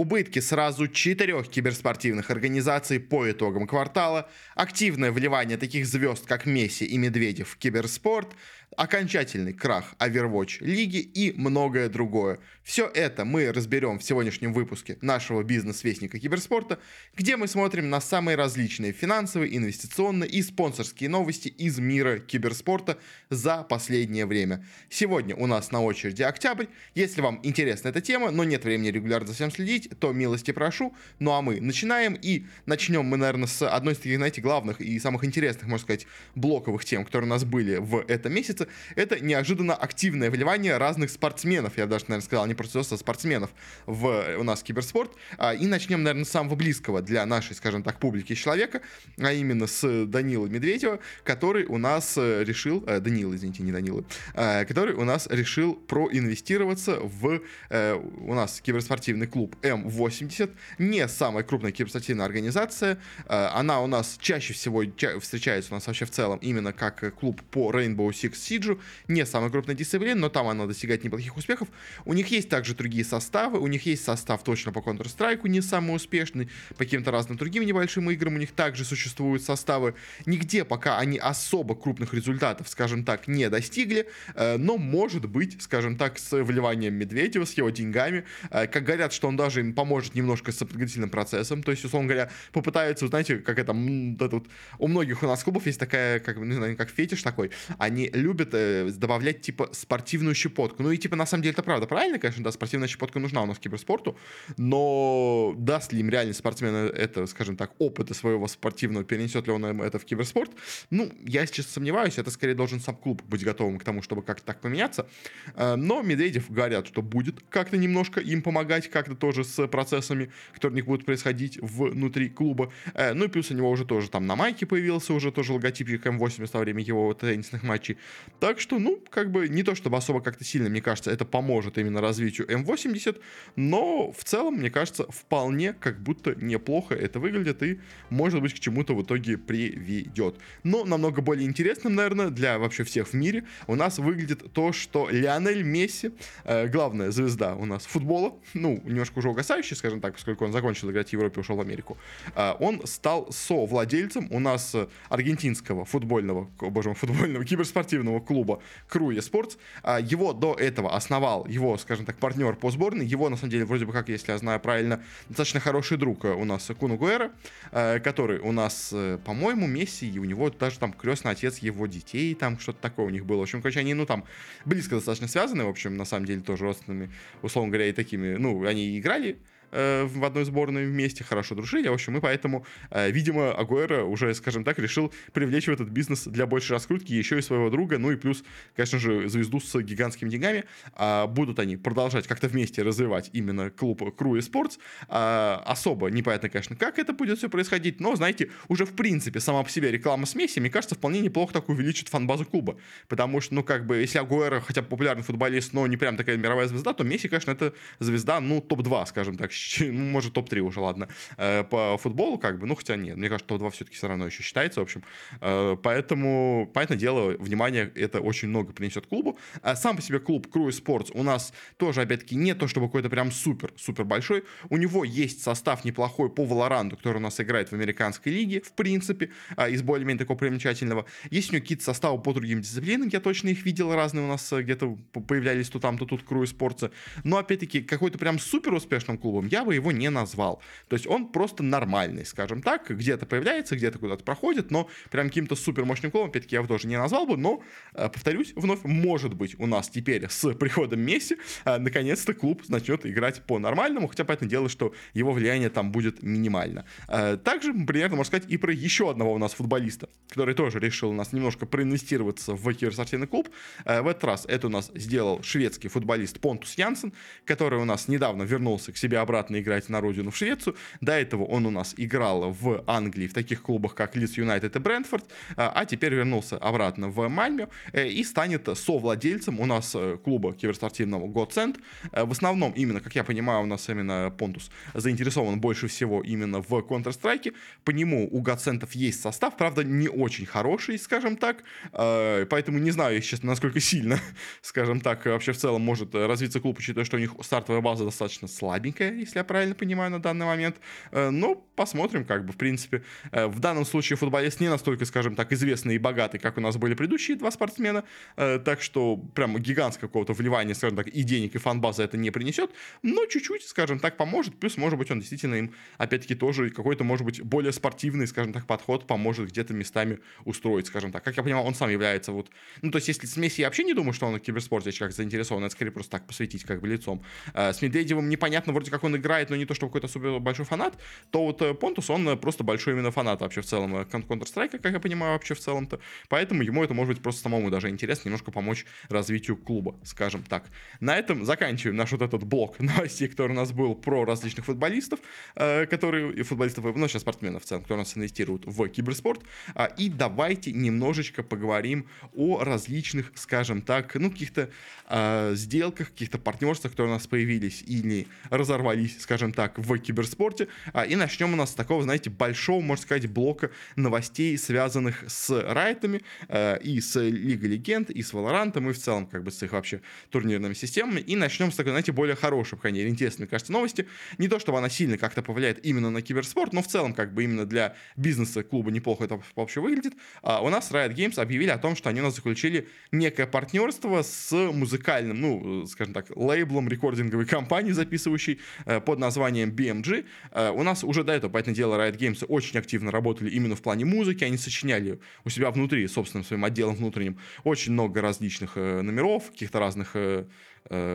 Убытки сразу четырех киберспортивных организаций по итогам квартала, активное вливание таких звезд, как Месси и Медведев в киберспорт, окончательный крах Overwatch лиги и многое другое. Все это мы разберем в сегодняшнем выпуске нашего бизнес-вестника киберспорта, где мы смотрим на самые различные финансовые, инвестиционные и спонсорские новости из мира киберспорта за последнее время. Сегодня у нас на очереди октябрь. Если вам интересна эта тема, но нет времени регулярно за всем следить, то милости прошу. Ну а мы начинаем и начнем мы, наверное, с одной из таких, знаете, главных и самых интересных, можно сказать, блоковых тем, которые у нас были в этом месяце месяце, это неожиданно активное вливание разных спортсменов, я даже, наверное, сказал, не просто спортсменов в у нас киберспорт. А, и начнем, наверное, с самого близкого для нашей, скажем так, публики человека, а именно с Данила Медведева, который у нас э, решил, э, Данила, извините, не Данила, э, который у нас решил проинвестироваться в у нас киберспортивный клуб М80, не самая крупная киберспортивная организация, она у нас чаще всего встречается у нас вообще в целом именно как клуб по Rainbow Six Сиджу, не самая крупная дисциплина, но там она достигает неплохих успехов. У них есть также другие составы, у них есть состав точно по Counter-Strike, не самый успешный, по каким-то разным другим небольшим играм. У них также существуют составы. Нигде пока они особо крупных результатов, скажем так, не достигли, э, но может быть, скажем так, с вливанием Медведева, с его деньгами, э, как говорят, что он даже им поможет немножко с подготовительным процессом, то есть, условно говоря, попытаются, знаете, как это, это вот, у многих у нас клубов есть такая, как, не знаю, как фетиш такой, они любят любят э, добавлять, типа, спортивную щепотку. Ну и, типа, на самом деле это правда. Правильно, конечно, да, спортивная щепотка нужна у нас киберспорту, но даст ли им реально спортсмены это, скажем так, опыта своего спортивного, перенесет ли он это в киберспорт? Ну, я сейчас сомневаюсь, это скорее должен сам клуб быть готовым к тому, чтобы как-то так поменяться. Э, но Медведев говорят, что будет как-то немножко им помогать, как-то тоже с процессами, которые у них будут происходить внутри клуба. Э, ну и плюс у него уже тоже там на майке появился уже тоже логотипчик М80 во время его теннисных матчей. Так что, ну, как бы не то чтобы особо как-то сильно, мне кажется, это поможет именно развитию М80, но в целом, мне кажется, вполне как будто неплохо это выглядит и, может быть, к чему-то в итоге приведет. Но намного более интересным, наверное, для вообще всех в мире у нас выглядит то, что Лионель Месси, э, главная звезда у нас футбола, ну, немножко уже угасающий, скажем так, поскольку он закончил играть в Европе, ушел в Америку, э, он стал совладельцем у нас аргентинского футбольного, боже мой, футбольного киберспортивного клуба Crew Esports. А, его до этого основал его, скажем так, партнер по сборной. Его, на самом деле, вроде бы как, если я знаю правильно, достаточно хороший друг у нас Куну Гуэра, а, который у нас, э, по-моему, Месси, и у него даже там крестный отец его детей, там что-то такое у них было. В общем, короче, они, ну, там, близко достаточно связаны, в общем, на самом деле, тоже родственными, условно говоря, и такими, ну, они играли э, в одной сборной вместе, хорошо дружили, в общем, и поэтому, э, видимо, Агуэра уже, скажем так, решил привлечь в этот бизнес для большей раскрутки еще и своего друга, ну и плюс, конечно же, звезду с гигантскими деньгами. А будут они продолжать как-то вместе развивать именно клуб Crew Sports. А, особо непонятно, конечно, как это будет все происходить, но, знаете, уже в принципе сама по себе реклама с мне кажется, вполне неплохо так увеличит фан-базу клуба, потому что, ну, как бы, если Агуэра хотя бы популярный футболист, но не прям такая мировая звезда, то Месси, конечно, это звезда, ну, топ-2, скажем так, может, топ-3 уже, ладно, э, по футболу, как бы, ну, хотя нет, мне кажется, топ-2 все-таки все равно еще считается, в общем. Э, поэтому, понятное дело, внимание это очень много принесет клубу. А сам по себе клуб Crew Sports у нас тоже, опять-таки, не то, чтобы какой-то прям супер-супер большой. У него есть состав неплохой по Валоранду, который у нас играет в американской лиге, в принципе, а, из более-менее такого примечательного. Есть у него какие-то составы по другим дисциплинам, я точно их видел разные у нас э, где-то появлялись то там, то тут Crew Sports. Но, опять-таки, какой-то прям супер успешным клубом я бы его не назвал. То есть он просто нормальный, скажем так, где-то появляется, где-то куда-то проходит, но прям каким-то супер мощным клубом, опять-таки, я его тоже не назвал бы, но, э, повторюсь, вновь, может быть, у нас теперь с приходом Месси э, наконец-то клуб начнет играть по-нормальному, хотя, понятное дело, что его влияние там будет минимально. Э, также, примерно, можно сказать и про еще одного у нас футболиста, который тоже решил у нас немножко проинвестироваться в киберспортивный клуб. В этот раз это у нас сделал шведский футболист Понтус Янсен, который у нас недавно вернулся к себе обратно играть играть на родину в Швецию. До этого он у нас играл в Англии в таких клубах, как Лидс Юнайтед и Брентфорд, а, а теперь вернулся обратно в Мальме э, и станет совладельцем у нас э, клуба киберспортивного Godsend. Э, в основном, именно, как я понимаю, у нас именно Понтус заинтересован больше всего именно в Counter-Strike. По нему у Godsend есть состав, правда, не очень хороший, скажем так, поэтому не знаю, честно, насколько сильно, скажем так, вообще в целом может развиться клуб, учитывая, что у них стартовая база достаточно слабенькая, если я правильно понимаю на данный момент. Э, но посмотрим, как бы, в принципе. Э, в данном случае футболист не настолько, скажем так, известный и богатый, как у нас были предыдущие два спортсмена, э, так что прям гигантского какого-то вливания, скажем так, и денег, и фан-база это не принесет, но чуть-чуть, скажем так, поможет, плюс, может быть, он действительно им, опять-таки, тоже какой-то, может быть, более спортивный, скажем так, подход поможет где-то местами устроить, скажем так. Как я понимаю, он сам является вот... Ну, то есть, если с Месси я вообще не думаю, что он в киберспорте как заинтересован, это скорее просто так посвятить как бы лицом. С Медведевым непонятно вроде как он играет, но не то, что какой-то супер большой фанат, то вот э, Понтус, он просто большой именно фанат вообще в целом Counter-Strike, как я понимаю, вообще в целом-то. Поэтому ему это может быть просто самому даже интересно немножко помочь развитию клуба, скажем так. На этом заканчиваем наш вот этот блок новостей, который у нас был про различных футболистов, э, которые, и футболистов, ну, сейчас спортсменов в целом, которые у нас инвестируют в киберспорт. А, и давайте немножечко поговорим о различных, скажем так, ну, каких-то э, сделках, каких-то партнерствах, которые у нас появились или разорвались, скажем так, в киберспорте. А, и начнем у нас с такого, знаете, большого, можно сказать, блока новостей, связанных с райтами э, и с Лигой Легенд, и с Валорантом, и в целом, как бы, с их вообще турнирными системами. И начнем с такой, знаете, более хорошей, по крайней мере, интересной, мне кажется, новости. Не то, чтобы она сильно как-то повлияет именно на киберспорт, но в целом, как бы, именно для бизнеса клуба неплохо это вообще выглядит. А у нас Riot Games объявили о том, что они у нас заключили некое партнерство с музыкальным, ну, скажем так, лейблом рекординговой компании, записывающей э, под названием BMG. Э, у нас уже до этого, поэтому дело, Riot Games очень активно работали именно в плане музыки, они сочиняли у себя внутри, собственным своим отделом внутренним, очень много различных э, номеров, каких-то разных Э,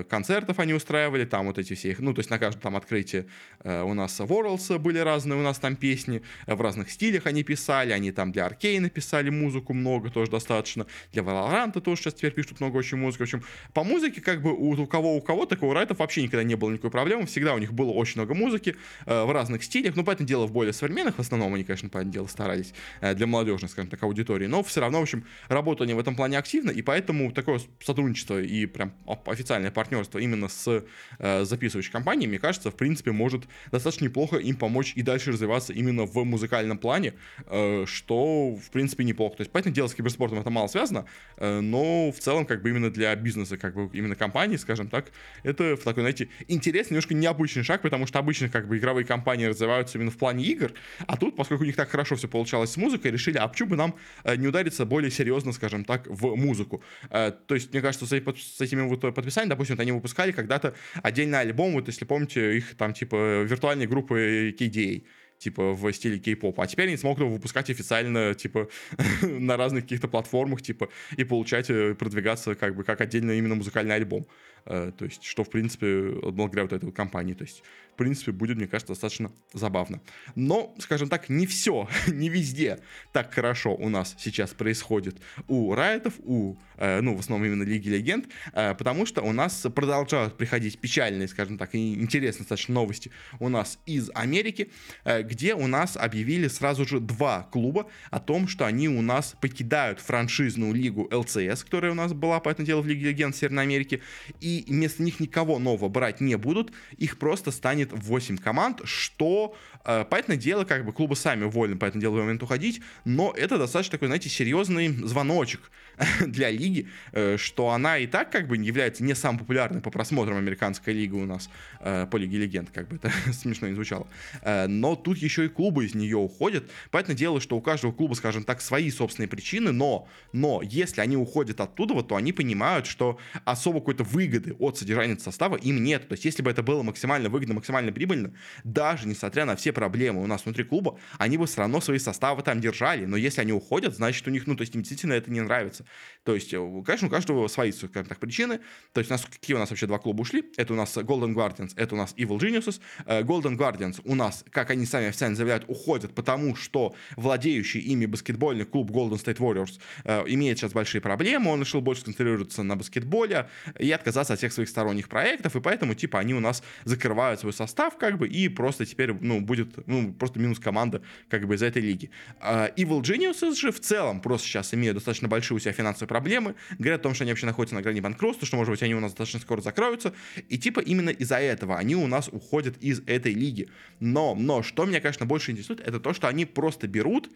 концертов они устраивали, там вот эти все их, ну, то есть на каждом там открытии э, у нас Worlds были разные, у нас там песни, в разных стилях они писали, они там для Аркейна писали музыку много, тоже достаточно, для Valorant тоже сейчас теперь пишут много очень музыки, в общем, по музыке как бы у, у кого у кого такого райтов вообще никогда не было никакой проблемы, всегда у них было очень много музыки э, в разных стилях, ну, поэтому дело в более современных, в основном они, конечно, по дело старались для молодежной, скажем так, аудитории, но все равно, в общем, работали они в этом плане активно, и поэтому такое сотрудничество и прям официально официальное партнерство именно с э, записывающей компанией, мне кажется, в принципе, может достаточно неплохо им помочь и дальше развиваться именно в музыкальном плане, э, что, в принципе, неплохо. То есть, понятное дело, с киберспортом это мало связано, э, но в целом, как бы, именно для бизнеса, как бы, именно компании, скажем так, это в такой, знаете, интересный, немножко необычный шаг, потому что обычно, как бы, игровые компании развиваются именно в плане игр, а тут, поскольку у них так хорошо все получалось с музыкой, решили, а почему бы нам э, не удариться более серьезно, скажем так, в музыку. Э, то есть, мне кажется, с, с этими вот подписаниями Британии, допустим, они выпускали когда-то отдельный альбом, вот если помните, их там типа виртуальные группы KDA типа в стиле кей-попа. А теперь они смогут его выпускать официально, типа, на разных каких-то платформах, типа, и получать, э, продвигаться как бы как отдельно именно музыкальный альбом. Uh, то есть, что, в принципе, благодаря вот этой компании. То есть, в принципе, будет, мне кажется, достаточно забавно. Но, скажем так, не все, не везде так хорошо у нас сейчас происходит у Райтов, у, э, ну, в основном именно Лиги Легенд, э, потому что у нас продолжают приходить печальные, скажем так, и интересные достаточно новости у нас из Америки, э, где у нас объявили сразу же два клуба о том, что они у нас покидают франшизную лигу ЛЦС, которая у нас была, по этому делу, в Лиге Легенд Северной Америки, и вместо них никого нового брать не будут, их просто станет станет 8 команд, что, понятное дело, как бы клубы сами уволены по этому делу в момент уходить, но это достаточно такой, знаете, серьезный звоночек для лиги, э, что она и так как бы является не самой популярной по просмотрам американской лиги у нас э, по Лиге Легенд, как бы это смешно не звучало. Э, но тут еще и клубы из нее уходят. Понятное дело, что у каждого клуба, скажем так, свои собственные причины, но, но если они уходят оттуда, то они понимают, что особо какой-то выгоды от содержания состава им нет. То есть если бы это было максимально выгодно, максимально прибыльно, даже несмотря на все проблемы у нас внутри клуба, они бы все равно свои составы там держали. Но если они уходят, значит у них, ну, то есть им действительно это не нравится. То есть, э, конечно, у каждого свои, скажем так, причины. То есть, у нас, какие у нас вообще два клуба ушли? Это у нас Golden Guardians, это у нас Evil Geniuses. Э, Golden Guardians у нас, как они сами официально заявляют, уходят, потому что владеющий ими баскетбольный клуб Golden State Warriors э, имеет сейчас большие проблемы, он решил больше сконцентрироваться на баскетболе и отказаться от всех своих сторонних проектов, и поэтому, типа, они у нас закрывают свой состав, как бы, и просто теперь, ну, будет, ну, просто минус команда, как бы, из этой лиги. Evil Geniuses же в целом просто сейчас имеют достаточно большие у себя финансовые проблемы, говорят о том, что они вообще находятся на грани банкротства, что, может быть, они у нас достаточно скоро закроются, и типа именно из-за этого они у нас уходят из этой лиги. Но, но, что меня, конечно, больше интересует, это то, что они просто берут,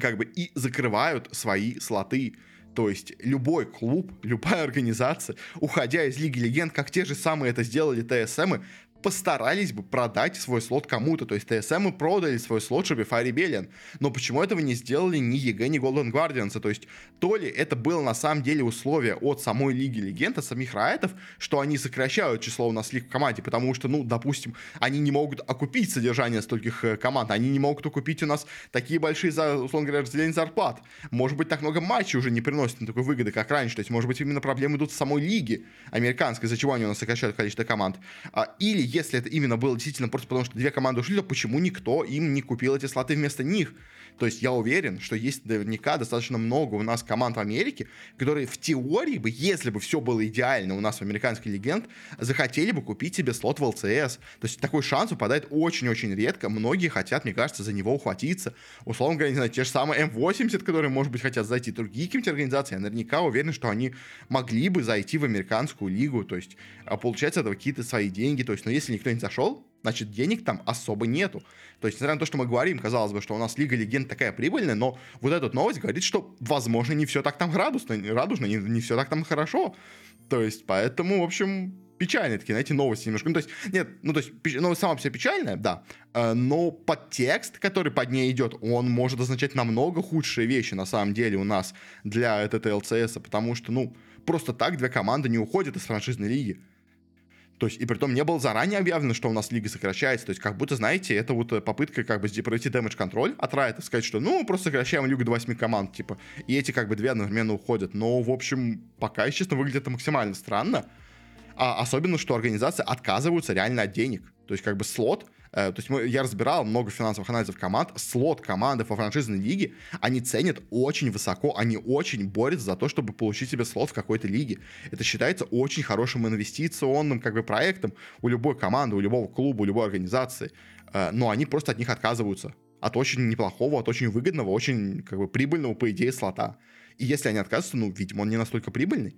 как бы, и закрывают свои слоты. То есть любой клуб, любая организация, уходя из Лиги Легенд, как те же самые это сделали ТСМы, постарались бы продать свой слот кому-то. То есть TSM продали свой слот Shopify Rebellion. Но почему этого не сделали ни EG, ни Golden Guardians? То есть то ли это было на самом деле условие от самой Лиги Легенд, от самих Райтов, что они сокращают число у нас лиг в команде, потому что, ну, допустим, они не могут окупить содержание стольких э, команд, они не могут окупить у нас такие большие, условно говоря, разделения зарплат. Может быть, так много матчей уже не приносит такой выгоды, как раньше. То есть, может быть, именно проблемы идут в самой лиге американской, из-за чего они у нас сокращают количество команд. А, или если это именно было действительно просто потому, что две команды ушли, то почему никто им не купил эти слоты вместо них? То есть я уверен, что есть наверняка достаточно много у нас команд в Америке, которые в теории бы, если бы все было идеально у нас в американской легенд, захотели бы купить себе слот в ЛЦС. То есть такой шанс выпадает очень-очень редко. Многие хотят, мне кажется, за него ухватиться. Условно говоря, не знаю, те же самые М80, которые, может быть, хотят зайти. Другие какие-нибудь организации, я наверняка уверен, что они могли бы зайти в американскую лигу, то есть а получать с этого какие-то свои деньги. То есть, но если никто не зашел, значит, денег там особо нету. То есть, несмотря на то, что мы говорим, казалось бы, что у нас Лига Легенд такая прибыльная, но вот эта новость говорит, что, возможно, не все так там радостно, радужно, не, не все так там хорошо. То есть, поэтому, в общем, печальные такие, знаете, новости немножко. Ну, то есть, нет, ну, то есть, ну, сама по печальная, да, э, но подтекст, который под ней идет, он может означать намного худшие вещи, на самом деле, у нас для этой ЛЦС, потому что, ну, просто так две команды не уходят из франшизной лиги. То есть, и при том не было заранее объявлено, что у нас лига сокращается. То есть, как будто, знаете, это вот э, попытка как бы пройти дэмэдж контроль от Riot и сказать, что ну, просто сокращаем лигу до 8 команд, типа. И эти как бы две одновременно уходят. Но, в общем, пока, честно, выглядит это максимально странно. А особенно, что организации отказываются реально от денег. То есть, как бы слот то есть мы, я разбирал много финансовых анализов команд, слот команды во франшизной лиге, они ценят очень высоко, они очень борются за то, чтобы получить себе слот в какой-то лиге. Это считается очень хорошим инвестиционным как бы проектом у любой команды, у любого клуба, у любой организации. Э, но они просто от них отказываются. От очень неплохого, от очень выгодного, очень как бы прибыльного, по идее, слота. И если они отказываются, ну, видимо, он не настолько прибыльный.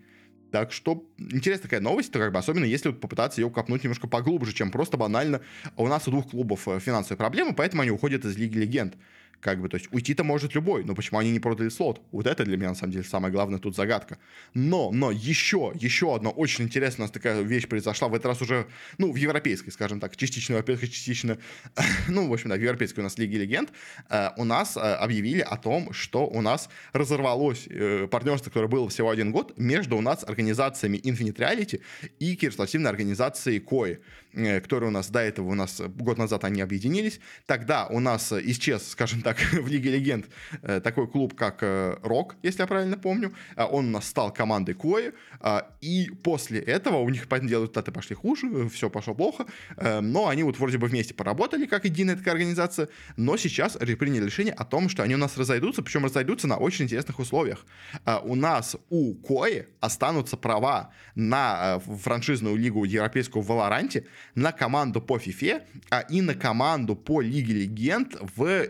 Так что интересная такая новость, как бы, особенно если вот попытаться ее копнуть немножко поглубже, чем просто банально у нас у двух клубов э, финансовые проблемы, поэтому они уходят из Лиги Легенд. Как бы, то есть уйти-то может любой, но почему они не продали слот? Вот это для меня, на самом деле, самая главная тут загадка. Но, но еще, еще одна очень интересная у нас такая вещь произошла, в этот раз уже, ну, в европейской, скажем так, частично, во-первых, частично, ну, в общем, да, в европейской у нас Лиги Легенд, э, у нас э, объявили о том, что у нас разорвалось э, партнерство, которое было всего один год, между у нас организациями Infinite Reality и киберспортивной организацией COI. Э, которые у нас до этого, у нас год назад они объединились. Тогда у нас исчез, скажем так, в Лиге Легенд такой клуб, как Рок, если я правильно помню. А он у нас стал командой Кои. А, и после этого у них, понятное дело, результаты пошли хуже, все пошло плохо. Но они вот вроде бы вместе поработали, как единая такая организация. Но сейчас приняли решение о том, что они у нас разойдутся, причем разойдутся на очень интересных условиях. А, у нас у Кои останутся права на франшизную лигу европейскую в Валоранте, на команду по FIFA, и на команду по Лиге Легенд в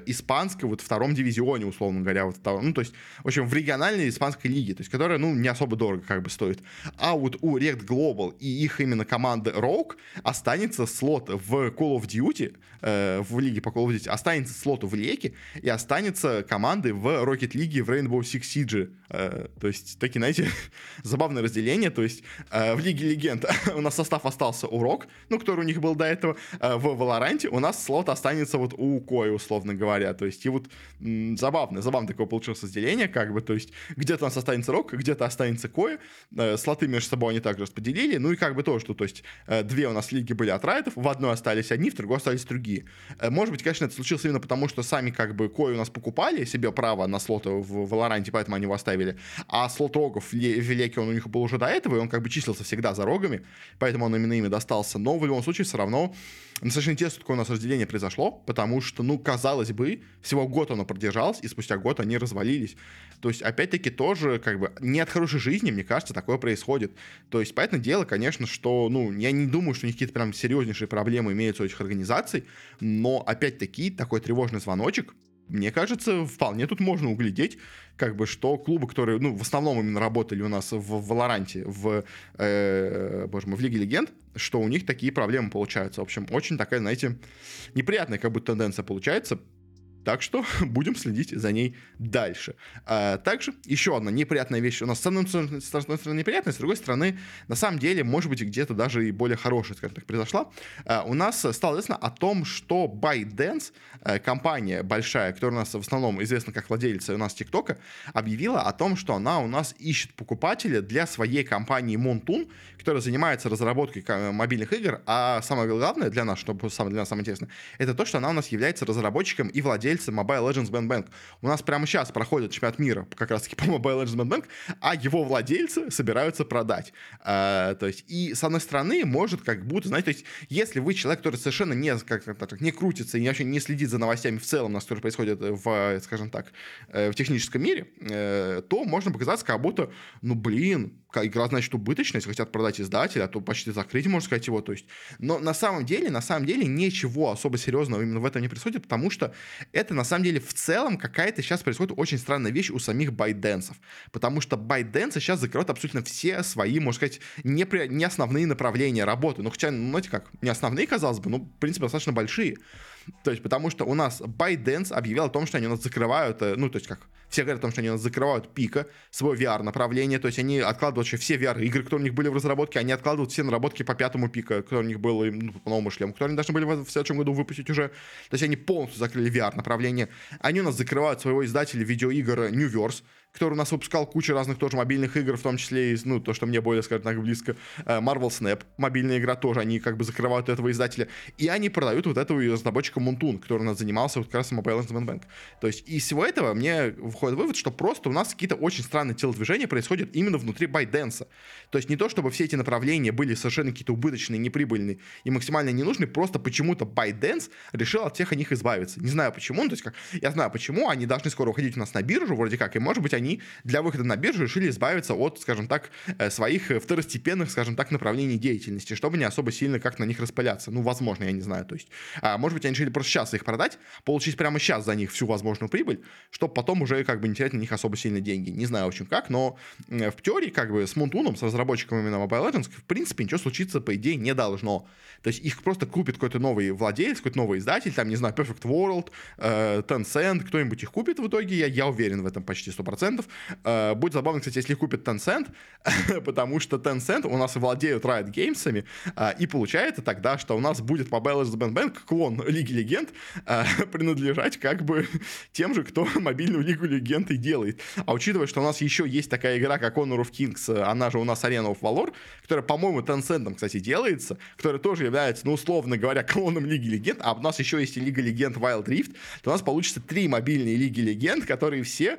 испанской вот втором дивизионе, условно говоря, вот втором, ну, то есть, в общем, в региональной испанской лиге, то есть, которая, ну, не особо дорого как бы стоит. А вот у Rect Global и их именно команды Rogue останется слот в Call of Duty, э, в лиге по Call of Duty, останется слот в Леке и останется команды в Rocket League в Rainbow Six Siege. Э, то есть, такие, знаете, забавное разделение, то есть, э, в Лиге Легенд у нас состав остался урок, ну, который у них был до этого, э, в Валоранте у нас слот останется вот у Кои, условно говоря. То есть, и вот м, забавно, забавно такое получилось разделение, как бы, то есть, где-то у нас останется Рок, где-то останется Кои, э, слоты между собой они также распределили, ну и как бы тоже, что, то есть, э, две у нас лиги были от Райтов, в одной остались одни, в другой остались другие. Может быть, конечно, это случилось именно потому, что сами как бы Кои у нас покупали себе право на слоты в Валоранте, поэтому они его оставили, а слот Рогов в Леке он у них был уже до этого, и он как бы числился всегда за Рогами, поэтому он именно ими достался, но в любом случае все равно достаточно интересно, такое у нас разделение произошло, потому что, ну, казалось бы, всего год оно продержалось, и спустя год они развалились. То есть, опять-таки, тоже, как бы, не от хорошей жизни, мне кажется, такое происходит. То есть, понятное дело, конечно, что, ну, я не думаю, что у них какие-то прям серьезнейшие проблемы имеются у этих организаций, но, опять-таки, такой тревожный звоночек, мне кажется, вполне тут можно углядеть, как бы, что клубы, которые, ну, в основном именно работали у нас в Валоранте, в, э, боже мой, в Лиге Легенд, что у них такие проблемы получаются. В общем, очень такая, знаете, неприятная как бы тенденция получается. Так что будем следить за ней дальше. А, также еще одна неприятная вещь. У нас с одной стороны неприятная, с другой стороны, на самом деле, может быть, где-то даже и более хорошая, скажем так, произошла. А, у нас стало известно о том, что ByteDance, а, компания большая, которая у нас в основном известна как владелица у нас ТикТока, объявила о том, что она у нас ищет покупателя для своей компании Montun, которая занимается разработкой мобильных игр, а самое главное для нас, чтобы самое для нас самое интересное, это то, что она у нас является разработчиком и владельцем Mobile Legends Band Bank. У нас прямо сейчас проходит чемпионат мира как раз-таки по Mobile Legends Band Bank, а его владельцы собираются продать. А, то есть, и с одной стороны, может как будто, знаете, то есть, если вы человек, который совершенно не, как, так, не крутится и вообще не следит за новостями в целом, на что происходит в, скажем так, э, в техническом мире, э, то можно показаться, как будто, ну, блин, игра, значит, убыточная, если хотят продать издателя, а то почти закрыть, можно сказать, его, то есть. Но на самом деле, на самом деле, ничего особо серьезного именно в этом не происходит, потому что это, на самом деле, в целом какая-то сейчас происходит очень странная вещь у самих байденсов, потому что байденсы сейчас закрывают абсолютно все свои, можно сказать, не, при, не основные направления работы, ну, хотя, ну, знаете как, не основные, казалось бы, ну, в принципе, достаточно большие, то есть, потому что у нас ByteDance объявил о том, что они у нас закрывают, э, ну, то есть, как все говорят о том, что они у нас закрывают пика, свое VR-направление, то есть они откладывают вообще все VR-игры, которые у них были в разработке, они откладывают все наработки по пятому пика, которые у них было, ну, по новому шлему, которые они должны были в следующем году выпустить уже. То есть они полностью закрыли VR-направление. Они у нас закрывают своего издателя видеоигр Newverse, который у нас выпускал кучу разных тоже мобильных игр, в том числе и, ну, то, что мне более, скажем так, близко, э, Marvel Snap, мобильная игра тоже, они как бы закрывают этого издателя, и они продают вот этого разработчика Мунтун, который у нас занимался вот как раз Mobile Investment Bank. То есть из всего этого мне входит вывод, что просто у нас какие-то очень странные телодвижения происходят именно внутри ByteDance. То есть не то, чтобы все эти направления были совершенно какие-то убыточные, неприбыльные и максимально ненужные, просто почему-то ByteDance решил от всех о них избавиться. Не знаю почему, ну, то есть как, я знаю почему, они должны скоро уходить у нас на биржу, вроде как, и может быть они для выхода на биржу решили избавиться от, скажем так, э, своих второстепенных, скажем так, направлений деятельности, чтобы не особо сильно как на них распыляться. Ну, возможно, я не знаю, то есть, а, может быть, они решили просто сейчас их продать, получить прямо сейчас за них всю возможную прибыль, чтобы потом уже как бы не терять на них особо сильно деньги. Не знаю, в общем, как, но в теории, как бы, с Мунтуном, с разработчиком именно Mobile Legends, в принципе, ничего случиться, по идее, не должно. То есть их просто купит какой-то новый владелец, какой-то новый издатель, там, не знаю, Perfect World, э, Tencent, кто-нибудь их купит в итоге, я, я уверен в этом почти 100%. Э, будет забавно, кстати, если купит Tencent, потому что Tencent у нас владеют Riot Games, э, и получается тогда, что у нас будет Mobile Legends Band Bank, клон Лиги Легенд, э, принадлежать как бы тем же, кто мобильную Лигу Легенд и делает. А учитывая, что у нас еще есть такая игра, как Honor of Kings, она же у нас Arena of Valor, которая, по-моему, Tencent, кстати, делается, которая тоже является, ну, условно говоря, клоном Лиги Легенд, а у нас еще есть и Лига Легенд Wild Rift, то у нас получится три мобильные Лиги Легенд, которые все,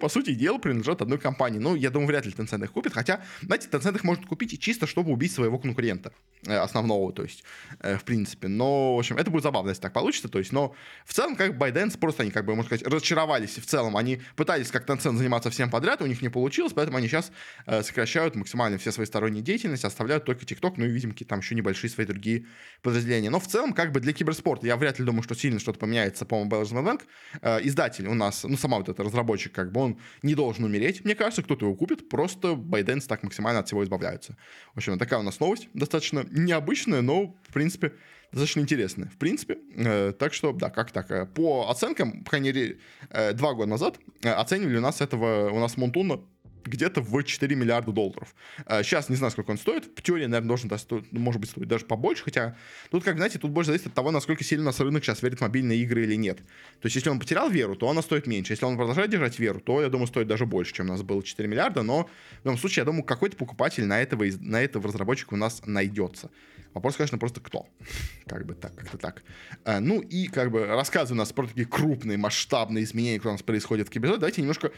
по сути дела, принадлежат одной компании. Ну, я думаю, вряд ли Tencent их купит, хотя, знаете, Tencent их может купить чисто, чтобы убить своего конкурента э, основного, то есть, э, в принципе. Но, в общем, это будет забавно, если так получится, то есть, но в целом, как Байденс, просто они, как бы, можно сказать, разочаровались в целом. Они пытались как Tencent заниматься всем подряд, у них не получилось, поэтому они сейчас э, сокращают максимально все свои сторонние деятельности, оставляют только TikTok, ну и, видимо, какие там еще небольшие свои другие подразделения. Но в целом, как бы для киберспорта, я вряд ли думаю, что сильно что-то поменяется по Mobile Bank. Издатель у нас, ну, сама вот эта разработчик, как бы, он не должен умереть, мне кажется, кто-то его купит, просто Байденс так максимально от всего избавляются. В общем, такая у нас новость, достаточно необычная, но, в принципе, достаточно интересная. В принципе, э, так что, да, как так. Э, по оценкам, по крайней мере, э, два года назад э, оценивали у нас этого, у нас Монтуна где-то в 4 миллиарда долларов. Сейчас не знаю, сколько он стоит. В теории, наверное, должен стоить, может быть, стоить даже побольше, хотя тут, как знаете, тут больше зависит от того, насколько сильно у нас рынок сейчас верит в мобильные игры или нет. То есть, если он потерял веру, то она стоит меньше. Если он продолжает держать веру, то, я думаю, стоит даже больше, чем у нас было 4 миллиарда, но в любом случае, я думаю, какой-то покупатель на этого, на этого разработчика у нас найдется. Вопрос, конечно, просто кто. Как бы так, как-то так. А, ну и как бы рассказывая у нас про такие крупные, масштабные изменения, которые у нас происходят в киберзоне, давайте немножко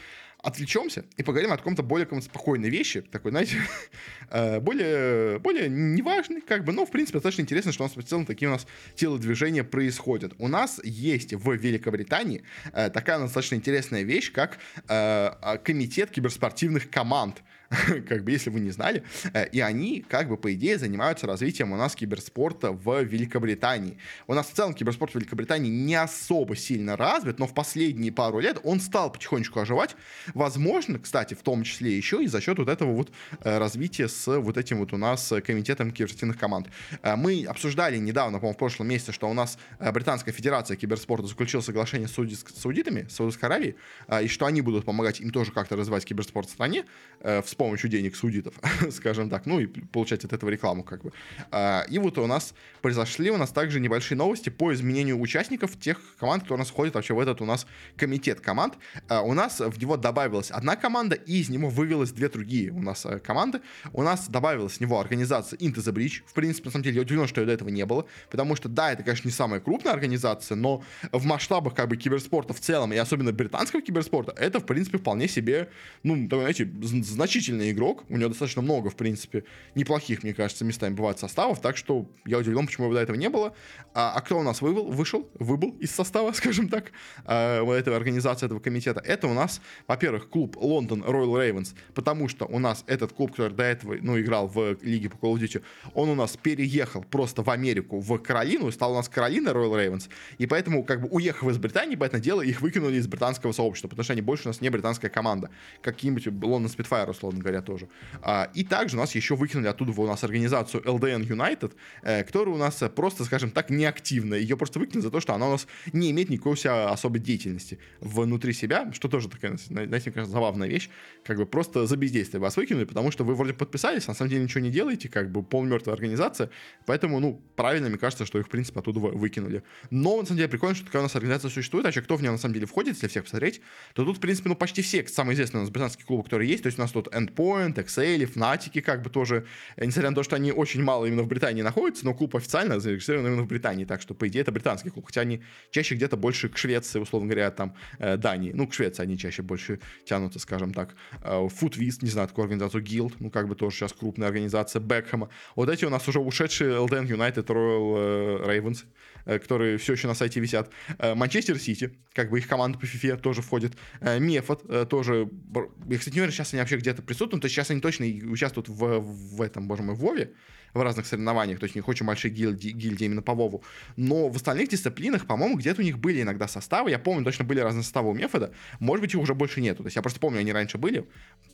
отвлечемся и поговорим о каком-то более спокойной вещи, такой, знаете, э, более, более неважный, как бы, но, в принципе, достаточно интересно, что у нас в целом такие у нас телодвижения происходят. У нас есть в Великобритании э, такая достаточно интересная вещь, как э, комитет киберспортивных команд, как бы, если вы не знали. Э, и они, как бы, по идее, занимаются развитием у нас киберспорта в Великобритании. У нас в целом киберспорт в Великобритании не особо сильно развит, но в последние пару лет он стал потихонечку оживать. Возможно, кстати, в том числе еще и за счет вот этого вот э, развития с вот этим вот у нас комитетом киберспортивных команд. Э, мы обсуждали недавно, по-моему, в прошлом месяце, что у нас Британская Федерация киберспорта заключила соглашение с саудитами, с Саудовской Аравией, и что они будут помогать им тоже как-то развивать киберспорт в стране. Вспомнил помощью денег судитов, скажем так, ну и получать от этого рекламу как бы. А, и вот у нас произошли у нас также небольшие новости по изменению участников тех команд, которые у нас входят вообще в этот у нас комитет команд. А, у нас в него добавилась одна команда, и из него вывелось две другие у нас э, команды. У нас добавилась в него организация Into the Bridge. В принципе, на самом деле, я удивлен, что до этого не было, потому что, да, это, конечно, не самая крупная организация, но в масштабах как бы киберспорта в целом, и особенно британского киберспорта, это, в принципе, вполне себе, ну, знаете, значительно сильный игрок, у него достаточно много, в принципе, неплохих, мне кажется, местами бывает составов, так что я удивлен, почему до этого не было. А, а кто у нас вывел, вышел, выбыл из состава, скажем так, а, этой организации, этого комитета? Это у нас, во-первых, клуб Лондон Royal Ravens, потому что у нас этот клуб, который до этого, ну, играл в лиге по Call of Duty, он у нас переехал просто в Америку, в Каролину, стал у нас Каролина Royal Ravens, и поэтому, как бы, уехав из Британии, поэтому дело, их выкинули из британского сообщества, потому что они больше у нас не британская команда, какие-нибудь Лондон Спитфайр, условно говоря, тоже. А, и также у нас еще выкинули оттуда у нас организацию LDN United, э, которая у нас э, просто, скажем так, неактивная. Ее просто выкинули за то, что она у нас не имеет никакой себя особой деятельности внутри себя, что тоже такая, знаете, мне кажется, забавная вещь. Как бы просто за бездействие вас выкинули, потому что вы вроде подписались, а на самом деле ничего не делаете, как бы полумертвая организация. Поэтому, ну, правильно, мне кажется, что их, в принципе, оттуда выкинули. Но, на самом деле, прикольно, что такая у нас организация существует, а еще кто в нее, на самом деле, входит, если всех посмотреть, то тут, в принципе, ну, почти все самые известные у нас британские клубы, которые есть. То есть у нас тут Endpoint, Excel, Fnatic как бы тоже, э, несмотря на то, что они очень мало именно в Британии находятся, но клуб официально зарегистрирован именно в Британии, так что, по идее, это британский клуб, хотя они чаще где-то больше к Швеции, условно говоря, там, э, Дании, ну, к Швеции они чаще больше тянутся, скажем так. Foodwist, э, не знаю, такую организацию, Guild, ну, как бы тоже сейчас крупная организация, Бекхэма. Вот эти у нас уже ушедшие LDN United, Royal Ravens, которые все еще на сайте висят. Манчестер Сити, как бы их команда по FIFA тоже входит. Мефот тоже, я, кстати, не уверен, сейчас они вообще где-то присутствуют, то есть сейчас они точно участвуют в, в этом, боже мой, Вове, в разных соревнованиях, то есть у них очень большие гильдии, гильдии именно по Вову. Но в остальных дисциплинах, по-моему, где-то у них были иногда составы. Я помню, точно были разные составы у Мефода. Может быть, их уже больше нету. То есть я просто помню, они раньше были.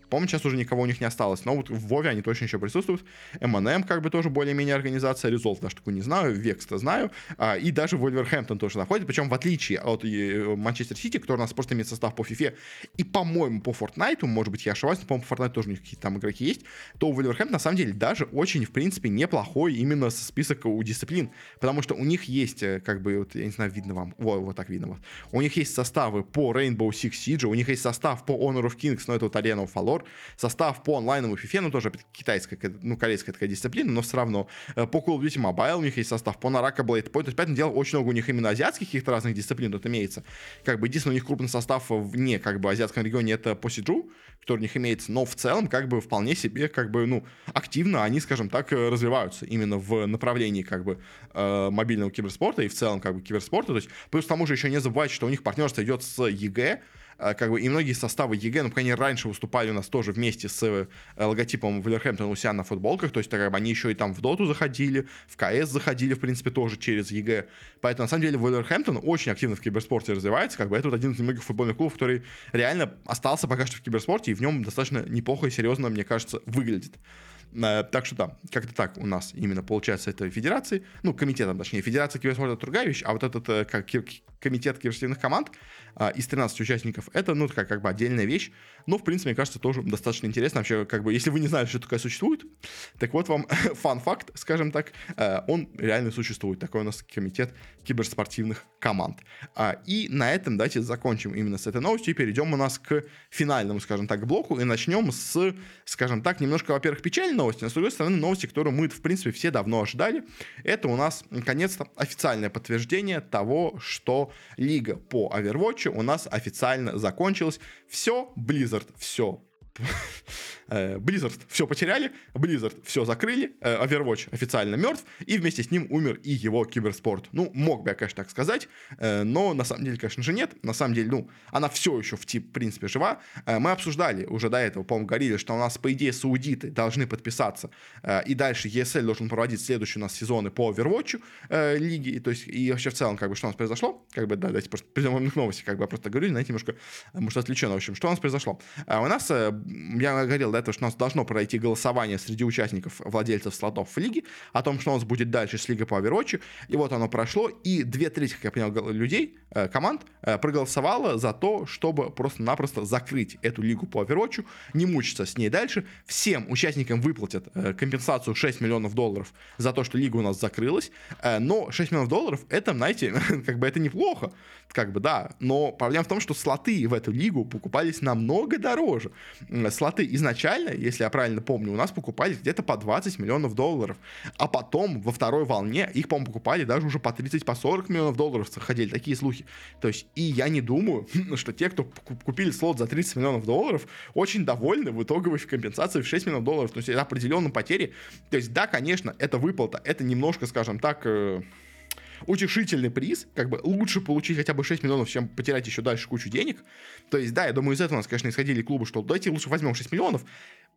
Помню, сейчас уже никого у них не осталось. Но вот в Вове они точно еще присутствуют. M&M как бы тоже более-менее организация. Резолт даже такую не знаю. Векс-то знаю. А, и даже Вольверхэмптон тоже находит. Причем в отличие от Манчестер Сити, который у нас просто имеет состав по FIFA и, по-моему, по Фортнайту, может быть, я ошибаюсь, но, по-моему, по Fortnite тоже у них какие-то там игроки есть, то у Вольверхэмптона на самом деле даже очень, в принципе, неплохой именно список у дисциплин. Потому что у них есть, э, как бы, вот, я не знаю, видно вам, вот, вот так видно. Вот. У них есть составы по Rainbow Six Siege, у них есть состав по Honor of Kings, но это вот Arena of Valor, состав по онлайновому FIFA, ну тоже китайская, ну корейская такая дисциплина, но все равно. Э, по Call of Duty Mobile у них есть состав, по Naraka Blade Point, то есть, поэтому дело, очень много у них именно азиатских каких-то разных дисциплин тут имеется. Как бы единственный у них крупный состав вне как бы азиатском регионе это по Сиджу, который у них имеется, но в целом как бы вполне себе как бы, ну, активно они, скажем так, э, развиваются именно в направлении как бы э, мобильного киберспорта и в целом как бы киберспорта, то есть плюс к тому же еще не забывайте, что у них партнерство идет с EG, как бы, и многие составы EG, ну, они раньше выступали у нас тоже вместе с э, логотипом Вулверхэмптона у себя на футболках, то есть как бы, они еще и там в Доту заходили, в КС заходили, в принципе, тоже через EG. Поэтому, на самом деле, Вулверхэмптон очень активно в киберспорте развивается, как бы это вот один из немногих футбольных клубов, который реально остался пока что в киберспорте, и в нем достаточно неплохо и серьезно, мне кажется, выглядит. Э, так что да, как-то так у нас именно получается этой федерации, ну, комитетом, точнее, федерация киберспорта другая вещь, а вот этот э, как, комитет киберспортивных команд а, из 13 участников, это, ну, такая как бы отдельная вещь, но, в принципе, мне кажется, тоже достаточно интересно. Вообще, как бы, если вы не знали, что такое существует, так вот вам фан-факт, скажем так, э, он реально существует. Такой у нас комитет киберспортивных команд. А, и на этом давайте закончим именно с этой новостью и перейдем у нас к финальному, скажем так, блоку и начнем с, скажем так, немножко, во-первых, печальной новости, но, с другой стороны, новости, которую мы, в принципе, все давно ожидали. Это у нас, наконец-то, официальное подтверждение того, что лига по Overwatch у нас официально закончилась. Все, Blizzard, все. Э, Blizzard все потеряли, Blizzard все закрыли, э, Overwatch официально мертв, и вместе с ним умер и его киберспорт. Ну, мог бы я, конечно, так сказать, э, но на самом деле, конечно же, нет. На самом деле, ну, она все еще, в, тип, в принципе, жива. Мы обсуждали уже до этого, по-моему, говорили, что у нас, по идее, саудиты должны подписаться, и дальше ESL должен проводить следующие у нас сезоны по Overwatch лиги, то есть, и вообще в целом, как бы, что у нас произошло, как бы, да, давайте просто перейдем к новости, как бы, я просто говорю, знаете, немножко, может, отвлеченно, в общем, что у нас произошло. У нас, я говорил до этого, что у нас должно пройти голосование среди участников, владельцев слотов в лиге, о том, что у нас будет дальше с лигой по Overwatch. И вот оно прошло, и две трети, как я понял, людей, э, команд э, проголосовало за то, чтобы просто-напросто закрыть эту лигу по Overwatch, не мучиться с ней дальше. Всем участникам выплатят э, компенсацию 6 миллионов долларов за то, что лига у нас закрылась. Но 6 миллионов долларов, это, знаете, как бы это неплохо, как бы, да. Но проблема в том, что слоты в эту лигу покупались намного дороже. Слоты изначально, если я правильно помню, у нас покупались где-то по 20 миллионов долларов. А потом во второй волне их, по-моему, покупали даже уже по 30, по 40 миллионов долларов ходили такие слухи. То есть, и я не думаю, что те, кто купили слот за 30 миллионов долларов, очень довольны в итоговой компенсации в 6 миллионов долларов. То есть, это определенно потери. То есть, да, конечно, это выплата, это немножко, скажем так, э, утешительный приз, как бы лучше получить хотя бы 6 миллионов, чем потерять еще дальше кучу денег. То есть, да, я думаю, из этого у нас, конечно, исходили клубы, что давайте лучше возьмем 6 миллионов,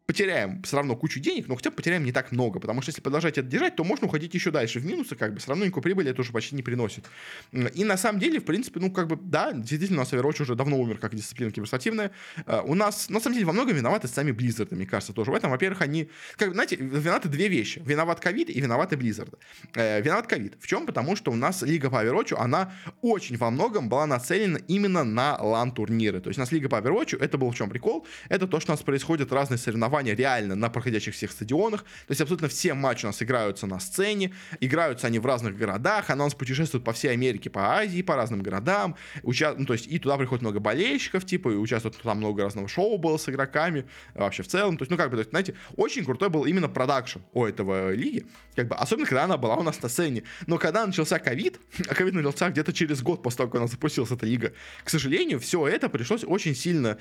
потеряем все равно кучу денег, но хотя бы потеряем не так много, потому что если продолжать это держать, то можно уходить еще дальше в минусы, как бы все равно никакой прибыли это уже почти не приносит. И на самом деле, в принципе, ну как бы, да, действительно, у нас Overwatch уже давно умер как дисциплина киберспортивная. А, у нас, на самом деле, во многом виноваты сами Blizzard, мне кажется, тоже в этом. Во-первых, они, как, знаете, виноваты две вещи. Виноват ковид и виноваты Blizzard. Э, виноват ковид. В чем? Потому что у нас Лига по Overwatch, она очень во многом была нацелена именно на лан-турниры. То есть у нас Лига по Overwatch, это был в чем прикол? Это то, что у нас происходят разные соревнования реально на проходящих всех стадионах. То есть абсолютно все матчи у нас играются на сцене, играются они в разных городах, у нас путешествует по всей Америке, по Азии, по разным городам. Уча... Ну, то есть и туда приходит много болельщиков, типа, и участвуют там много разного шоу было с игроками, вообще в целом. То есть, ну, как бы, то есть, знаете, очень крутой был именно продакшн у этого лиги, как бы, особенно когда она была у нас на сцене. Но когда начался ковид, а ковид начался где-то через год после того, как она запустилась, эта лига, к сожалению, все это пришлось очень сильно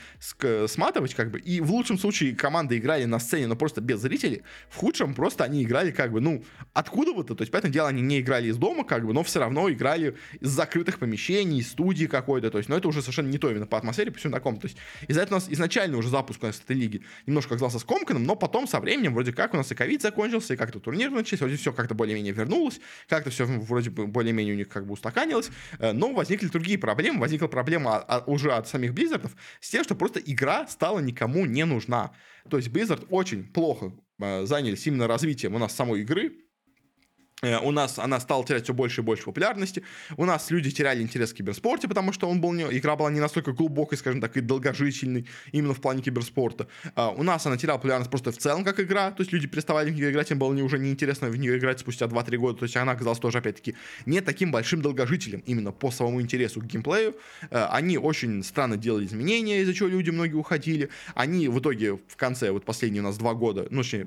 сматывать, как бы, и в лучшем случае команды играли на сцене, но просто без зрителей. В худшем просто они играли как бы, ну, откуда-то. То есть, поэтому дело, они не играли из дома, как бы, но все равно играли из закрытых помещений, из студии какой-то. То есть, но это уже совершенно не то именно по атмосфере, по всему такому. То есть, из-за этого у нас изначально уже запуск у нас этой лиги немножко оказался скомканным, но потом со временем вроде как у нас и ковид закончился, и как-то турнир начался, вроде все как-то более-менее вернулось, как-то все вроде бы более-менее у них как бы устаканилось, э, но возникли другие проблемы. Возникла проблема уже от самих Blizzard ов с тем, что просто игра стала никому не нужна. То есть Blizzard очень плохо э, занялись именно развитием у нас самой игры, у нас она стала терять все больше и больше популярности. У нас люди теряли интерес к киберспорте, потому что он был не, игра была не настолько глубокой, скажем так, и долгожительной именно в плане киберспорта. А, у нас она теряла популярность просто в целом как игра, то есть люди переставали в нее играть, им было не, уже неинтересно в нее играть спустя 2-3 года, то есть она оказалась тоже, опять-таки, не таким большим долгожителем именно по своему интересу к геймплею. А, они очень странно делали изменения, из-за чего люди многие уходили. Они в итоге в конце, вот последние у нас два года, ну, точнее,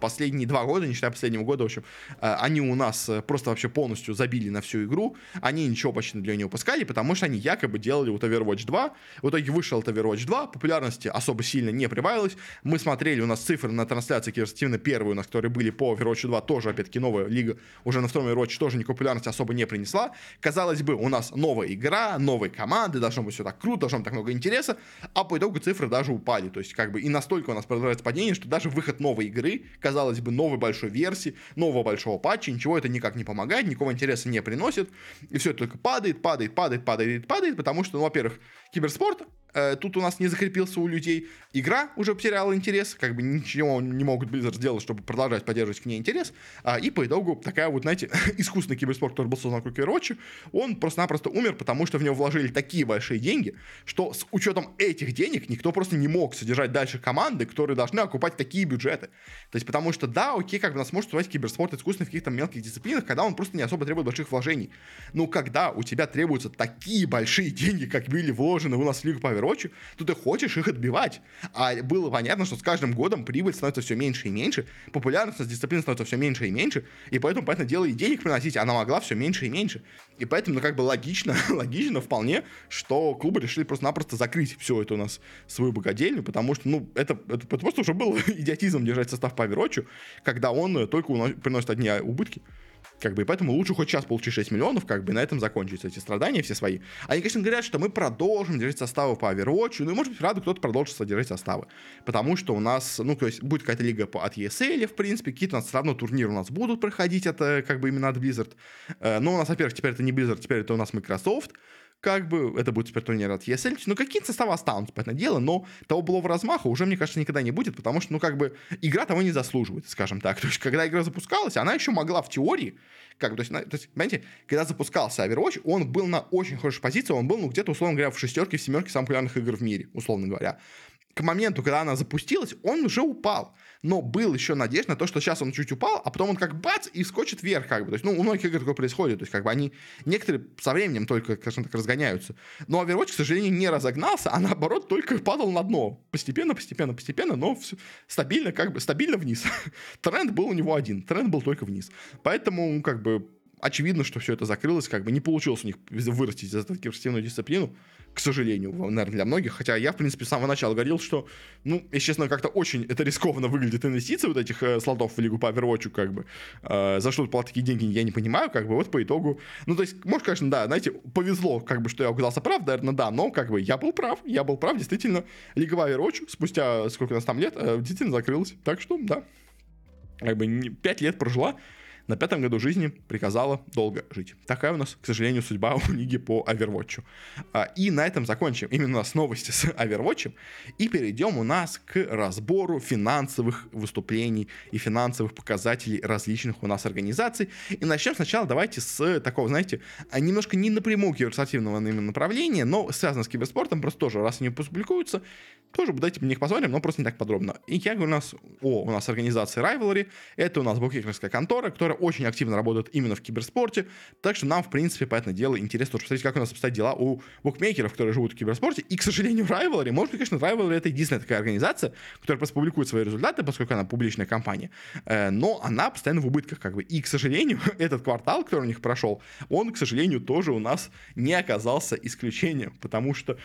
последние два года, не считая последнего года, в общем, э, они у нас э, просто вообще полностью забили на всю игру. Они ничего почти для нее не выпускали, потому что они якобы делали вот Overwatch 2. В итоге вышел Overwatch 2, популярности особо сильно не прибавилось. Мы смотрели, у нас цифры на трансляции киберспортивной первые у нас, которые были по Overwatch 2, тоже, опять-таки, новая лига уже на втором Overwatch тоже никакой популярности особо не принесла. Казалось бы, у нас новая игра, новые команды, должно быть все так круто, должно быть так много интереса, а по итогу цифры даже упали. То есть, как бы, и настолько у нас продолжается падение, что даже выход новой игры, казалось бы, новой большой версии, нового большого патча, ничего это никак не помогает, никакого интереса не приносит, и все это только падает, падает, падает, падает, падает, потому что, ну, во-первых, киберспорт тут у нас не закрепился у людей. Игра уже потеряла интерес, как бы ничего не могут Blizzard сделать, чтобы продолжать поддерживать к ней интерес. А, и по итогу такая вот, знаете, искусственный киберспорт, который был создан вокруг Overwatch, он просто-напросто умер, потому что в него вложили такие большие деньги, что с учетом этих денег никто просто не мог содержать дальше команды, которые должны окупать такие бюджеты. То есть потому что, да, окей, как бы нас может существовать киберспорт искусственный в каких-то мелких дисциплинах, когда он просто не особо требует больших вложений. Но когда у тебя требуются такие большие деньги, как были вложены у нас в Лигу по то ты хочешь их отбивать. А было понятно, что с каждым годом прибыль становится все меньше и меньше, популярность дисциплины становится все меньше и меньше, и поэтому, понятное дело, и денег приносить она могла все меньше и меньше. И поэтому, ну, как бы логично, логично вполне, что клубы решили просто-напросто закрыть все это у нас, свою богадельню, потому что, ну, это, это, это просто уже был идиотизм держать состав по Overwatch, когда он только приносит одни убытки. Как бы, и поэтому лучше хоть сейчас получить 6 миллионов, как бы, на этом закончатся эти страдания все свои. Они, конечно, говорят, что мы продолжим держать составы по Overwatch, ну и, может быть, правда, кто-то продолжит содержать составы. Потому что у нас, ну, то есть, будет какая-то лига по, от ESL, в принципе, какие-то у нас все равно турниры у нас будут проходить, это, как бы, именно от Blizzard. Э, но у нас, во-первых, теперь это не Blizzard, теперь это у нас Microsoft как бы это будет теперь турнир от ESL. Ну, какие-то составы останутся, понятное дело, но того былого размаха уже, мне кажется, никогда не будет, потому что, ну, как бы, игра того не заслуживает, скажем так. То есть, когда игра запускалась, она еще могла в теории как, то есть, то есть, понимаете, когда запускался Overwatch, он был на очень хорошей позиции, он был, ну, где-то, условно говоря, в шестерке, в семерке самых популярных игр в мире, условно говоря. К моменту, когда она запустилась, он уже упал. Но был еще надежда на то, что сейчас он чуть упал, а потом он как бац и скочит вверх, как бы. То есть, ну, у многих игр такое происходит. То есть, как бы они, некоторые со временем только, скажем так, разгоняются. Но Overwatch, к сожалению, не разогнался, а наоборот только падал на дно. Постепенно, постепенно, постепенно, но все стабильно, как бы, стабильно вниз. Тренд был у него один. Тренд был только вниз. Поэтому, как бы, очевидно, что все это закрылось, как бы не получилось у них вырастить из этого киберспортивную дисциплину, к сожалению, наверное, для многих. Хотя я, в принципе, с самого начала говорил, что, ну, если честно, как-то очень это рискованно выглядит инвестиции вот этих э, слотов в Лигу по Overwatch, как бы. Э, за что платят такие деньги, я не понимаю, как бы, вот по итогу. Ну, то есть, может, конечно, да, знаете, повезло, как бы, что я оказался прав, наверное, да, но, как бы, я был прав, я был прав, действительно, Лига по Overwatch спустя, сколько у нас там лет, э, действительно закрылась. Так что, да, как бы, пять лет прожила, на пятом году жизни приказала долго жить. Такая у нас, к сожалению, судьба у лиги по Overwatch. А, и на этом закончим именно с новости с Overwatch и перейдем у нас к разбору финансовых выступлений и финансовых показателей различных у нас организаций. И начнем сначала давайте с такого, знаете, немножко не напрямую киберспортивного направления, но связано с киберспортом, просто тоже, раз они публикуются, тоже давайте на них посмотрим, но просто не так подробно. И я говорю у нас о у нас организация Rivalry, это у нас букмекерская контора, которая очень активно работает именно в киберспорте, так что нам, в принципе, по этому делу интересно тоже посмотреть, как у нас обстоят дела у букмекеров, которые живут в киберспорте, и, к сожалению, Rivalry, может быть, конечно, Rivalry это единственная такая организация, которая просто публикует свои результаты, поскольку она публичная компания, э, но она постоянно в убытках, как бы, и, к сожалению, этот квартал, который у них прошел, он, к сожалению, тоже у нас не оказался исключением, потому что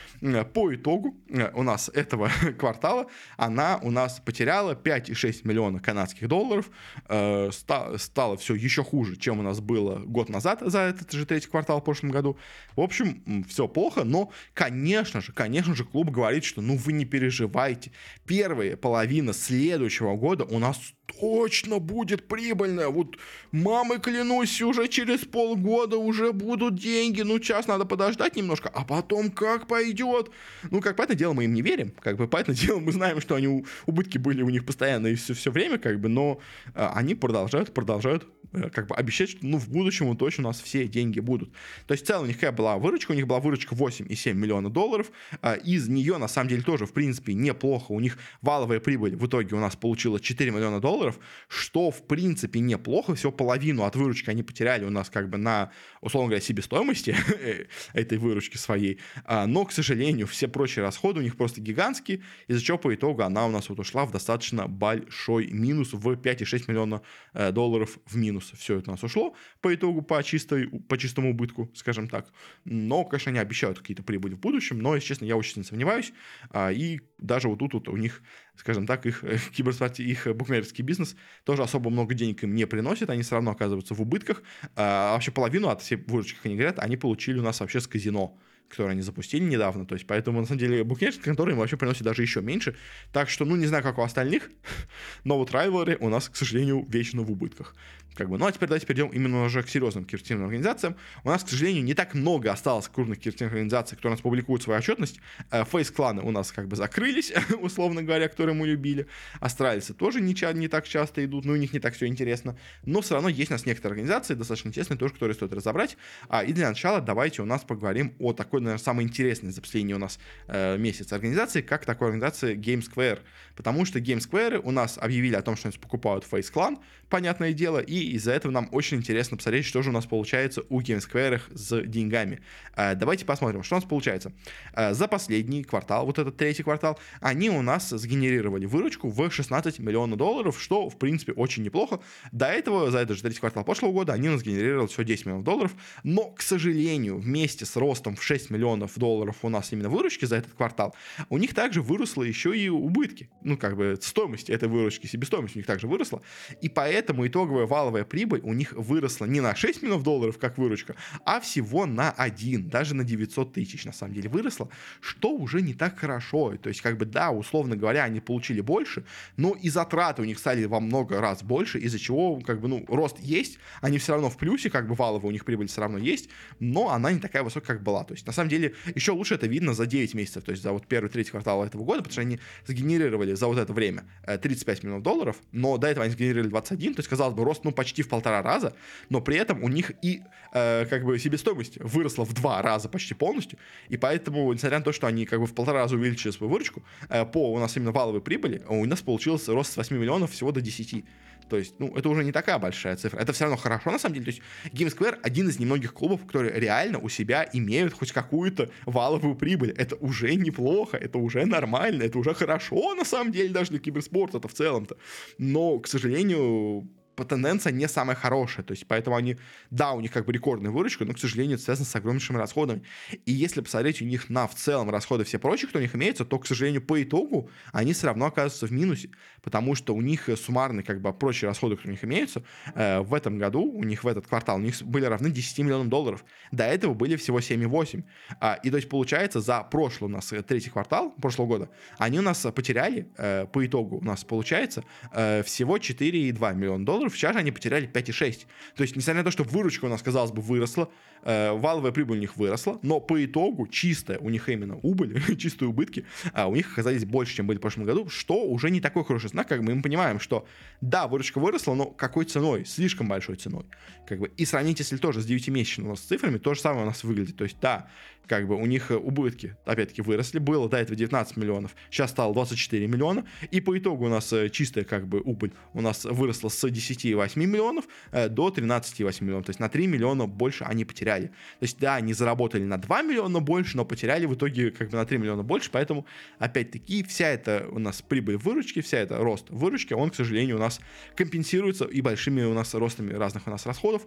по итогу э, у нас этого квартала она у нас потеряла 5,6 миллиона канадских долларов, э, стало все еще хуже, чем у нас было год назад за этот же третий квартал в прошлом году. В общем, все плохо, но, конечно же, конечно же, клуб говорит, что ну вы не переживайте. Первая половина следующего года у нас точно будет прибыльная. Вот мамы клянусь, уже через полгода уже будут деньги. Ну, сейчас надо подождать немножко, а потом как пойдет. Ну, как по это дело мы им не верим. Как бы по это дело мы знаем, что они убытки были у них постоянно и все, все время, как бы, но э, они продолжают, продолжают как бы обещать, что ну, в будущем вот точно у нас все деньги будут. То есть в целом у них какая была выручка? У них была выручка 8,7 миллиона долларов. А, из нее, на самом деле, тоже, в принципе, неплохо. У них валовая прибыль в итоге у нас получила 4 миллиона долларов, что, в принципе, неплохо. Всего половину от выручки они потеряли у нас как бы на, условно говоря, себестоимости этой выручки своей. А, но, к сожалению, все прочие расходы у них просто гигантские, из-за чего по итогу она у нас вот ушла в достаточно большой минус в 5,6 миллиона э, долларов в минус минус все это у нас ушло по итогу по, чистой, по чистому убытку, скажем так. Но, конечно, они обещают какие-то прибыли в будущем, но, если честно, я очень сильно сомневаюсь. А, и даже вот тут вот у них, скажем так, их э, киберспорт, их букмекерский бизнес тоже особо много денег им не приносит, они все равно оказываются в убытках. А вообще половину от всей выручки, как они говорят, они получили у нас вообще с казино которые они запустили недавно. То есть, поэтому, на самом деле, букмекерские конторы им вообще приносят даже еще меньше. Так что, ну, не знаю, как у остальных, но вот Rivalry у нас, к сожалению, вечно в убытках. Как бы. Ну а теперь давайте перейдем именно уже к серьезным киберспортивным организациям. У нас, к сожалению, не так много осталось крупных киберспортивных организаций, которые у нас публикуют свою отчетность. Э, фейс-кланы у нас как бы закрылись, условно говоря, которые мы любили. Астралисы тоже не, не так часто идут, но у них не так все интересно. Но все равно есть у нас некоторые организации, достаточно интересные, тоже, которые стоит разобрать. А, и для начала давайте у нас поговорим о такой, наверное, самой интересной за последний у нас э, месяц организации, как такой организации Game Square. Потому что Game Square у нас объявили о том, что они покупают Face Clan, понятное дело, и из-за этого нам очень интересно посмотреть, что же у нас получается у GameSquare с деньгами. Э, давайте посмотрим, что у нас получается. Э, за последний квартал, вот этот третий квартал, они у нас сгенерировали выручку в 16 миллионов долларов, что, в принципе, очень неплохо. До этого, за этот же третий квартал прошлого года, они у нас сгенерировали всего 10 миллионов долларов, но, к сожалению, вместе с ростом в 6 миллионов долларов у нас именно выручки за этот квартал, у них также выросло еще и убытки. Ну, как бы стоимость этой выручки, себестоимость у них также выросла. И поэтому итоговая валовая прибыль у них выросла не на 6 миллионов долларов, как выручка, а всего на 1, даже на 900 тысяч, на самом деле, выросла, что уже не так хорошо. То есть, как бы, да, условно говоря, они получили больше, но и затраты у них стали во много раз больше, из-за чего, как бы, ну, рост есть, они все равно в плюсе, как бы, валовая у них прибыль все равно есть, но она не такая высокая, как была. То есть, на самом деле, еще лучше это видно за 9 месяцев, то есть, за вот первый, третий квартал этого года, потому что они сгенерировали за вот это время 35 э, миллионов долларов, но до этого они сгенерировали 21, то есть, казалось бы, рост, ну, почти в полтора раза, но при этом у них и, э, как бы, себестоимость выросла в два раза почти полностью, и поэтому, несмотря на то, что они, как бы, в полтора раза увеличили свою выручку, э, по у нас именно валовой прибыли, у нас получился рост с 8 миллионов всего до 10. То есть, ну, это уже не такая большая цифра. Это все равно хорошо, на самом деле. То есть, GameSquare один из немногих клубов, которые реально у себя имеют хоть какую-то валовую прибыль. Это уже неплохо, это уже нормально, это уже хорошо, на самом деле, даже для киберспорта-то в целом-то. Но, к сожалению, тенденция не самая хорошая. То есть, поэтому они, да, у них как бы рекордная выручка, но, к сожалению, это связано с огромнейшими расходами. И если посмотреть у них на в целом расходы все прочие, кто у них имеется, то, к сожалению, по итогу они все равно оказываются в минусе, потому что у них суммарные как бы прочие расходы, которые у них имеются, э, в этом году, у них в этот квартал, у них были равны 10 миллионам долларов. До этого были всего 7,8. А, и то есть, получается, за прошлый у нас э, третий квартал прошлого года, они у нас потеряли, э, по итогу у нас получается, э, всего 4,2 миллиона долларов, долларов, сейчас они потеряли 5,6. То есть, несмотря на то, что выручка у нас, казалось бы, выросла, валовая прибыль у них выросла, но по итогу чистая у них именно убыль, чистые убытки, а у них оказались больше, чем были в прошлом году, что уже не такой хороший знак, как бы мы понимаем, что да, выручка выросла, но какой ценой? Слишком большой ценой. Как бы, и сравнить, если тоже с 9-месячными у нас цифрами, то же самое у нас выглядит. То есть, да, как бы у них э, убытки, опять-таки, выросли. Было до этого 19 миллионов, сейчас стало 24 миллиона. И по итогу у нас э, чистая как бы убыль у нас выросла с 10,8 миллионов э, до 13,8 миллионов. То есть на 3 миллиона больше они потеряли. То есть да, они заработали на 2 миллиона больше, но потеряли в итоге как бы на 3 миллиона больше. Поэтому, опять-таки, вся эта у нас прибыль выручки, вся эта рост выручки, он, к сожалению, у нас компенсируется и большими у нас ростами разных у нас расходов,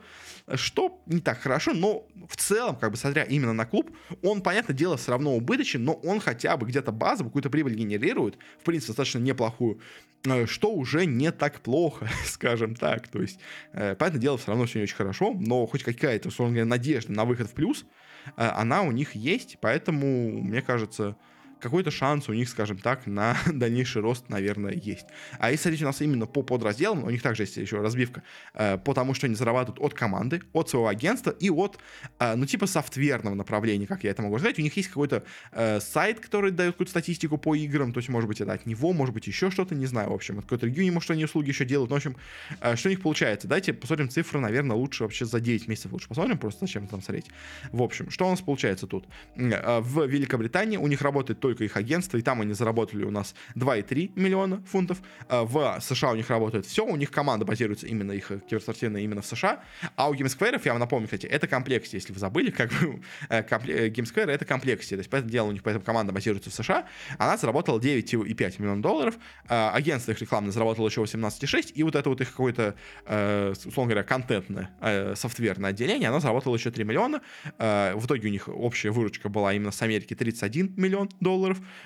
что не так хорошо, но в целом, как бы смотря именно на клуб, он, понятное дело, все равно убыточен, но он хотя бы где-то базово какую-то прибыль генерирует, в принципе, достаточно неплохую, э, что уже не так плохо, скажем так. То есть, э, понятное дело, все равно все не очень хорошо, но хоть какая-то, условно говоря, надежда на выход в плюс, э, она у них есть, поэтому, мне кажется, какой-то шанс у них, скажем так, на дальнейший рост, наверное, есть. А если смотреть у нас именно по подразделам, у них также есть еще разбивка, э, потому что они зарабатывают от команды, от своего агентства и от, э, ну, типа софтверного направления, как я это могу сказать. У них есть какой-то э, сайт, который дает какую-то статистику по играм, то есть, может быть, это от него, может быть, еще что-то, не знаю, в общем, от какой-то регионе, может, они услуги еще делают. Ну, в общем, э, что у них получается? Давайте посмотрим цифры, наверное, лучше вообще за 9 месяцев лучше посмотрим, просто зачем там смотреть. В общем, что у нас получается тут? Э, в Великобритании у них работает только их агентство, и там они заработали у нас 2,3 миллиона фунтов. А, в США у них работает все, у них команда базируется именно, их киберспортивная именно в США. А у GameSquare, я вам напомню, кстати, это комплексия, если вы забыли, как бы э, э, GameSquare это комплексия, то есть поэтому дело у них, поэтому команда базируется в США, она заработала 9,5 миллионов долларов, а, агентство их рекламное заработало еще 18,6, и вот это вот их какое-то, э, условно говоря, контентное, софтверное отделение, оно заработало еще 3 миллиона, в итоге у них общая выручка была именно с Америки 31 миллион долларов,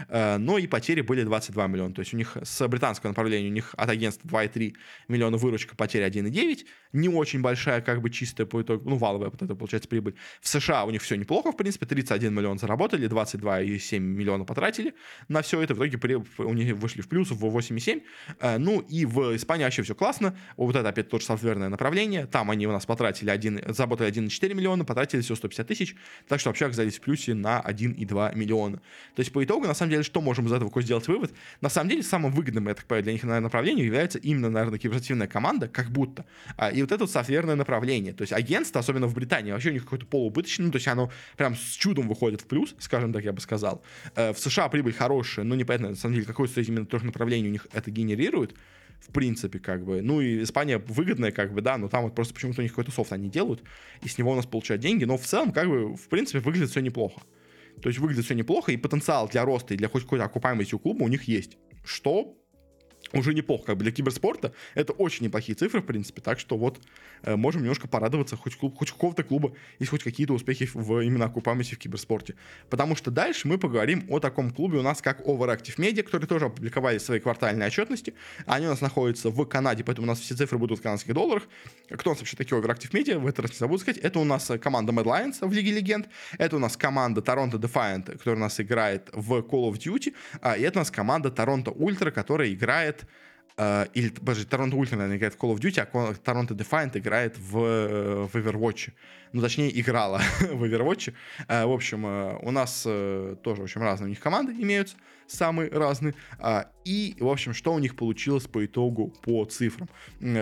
Э, но и потери были 22 миллиона. То есть у них с британского направления, у них от агентства 2,3 миллиона выручка, потери 1,9. Не очень большая, как бы чистая по итогу, ну, валовая вот это получается прибыль. В США у них все неплохо, в принципе, 31 миллион заработали, 22,7 миллиона потратили на все это. В итоге у них вышли в плюс в 8,7. Э, ну, и в Испании вообще все классно. Вот это опять тоже софтверное направление. Там они у нас потратили 1, заработали 1,4 миллиона, потратили всего 150 тысяч. Так что вообще оказались в плюсе на 1,2 миллиона. То есть по итогу, на самом деле, что можем из этого сделать вывод? На самом деле, самым выгодным, я так понимаю, для них наверное, направлением является именно, наверное, киберспортивная команда, как будто. А, и вот это вот софтверное направление. То есть агентство, особенно в Британии, вообще у них какое-то полуубыточное, ну, то есть оно прям с чудом выходит в плюс, скажем так, я бы сказал. Э, в США прибыль хорошая, но непонятно, на самом деле, какое-то именно трех направлений у них это генерирует в принципе, как бы. Ну и Испания выгодная, как бы, да, но там вот просто почему-то у них какой-то софт они делают, и с него у нас получают деньги, но в целом, как бы, в принципе, выглядит все неплохо. То есть выглядит все неплохо, и потенциал для роста и для хоть какой-то окупаемости у клуба у них есть. Что уже неплохо, как бы для киберспорта это очень неплохие цифры, в принципе, так что вот э, можем немножко порадоваться, хоть, клуб, хоть какого-то клуба есть хоть какие-то успехи в именно окупаемости в киберспорте. Потому что дальше мы поговорим о таком клубе у нас, как Overactive Media, которые тоже опубликовали свои квартальные отчетности. Они у нас находятся в Канаде, поэтому у нас все цифры будут в канадских долларах. Кто у нас вообще такие Overactive Media, в этот раз не забуду сказать. Это у нас команда Mad Lions в Лиге Легенд, это у нас команда Toronto Defiant, которая у нас играет в Call of Duty, а, и это у нас команда Toronto Ultra, которая играет Uh, или, подожди, Торонто Ультра, наверное, играет в Call of Duty, а Торонто Defiant играет в, э, в Overwatch ну, точнее, играла в Overwatch. Э, в общем, э, у нас э, тоже, в общем, разные у них команды имеются, самые разные. А, и, в общем, что у них получилось по итогу по цифрам?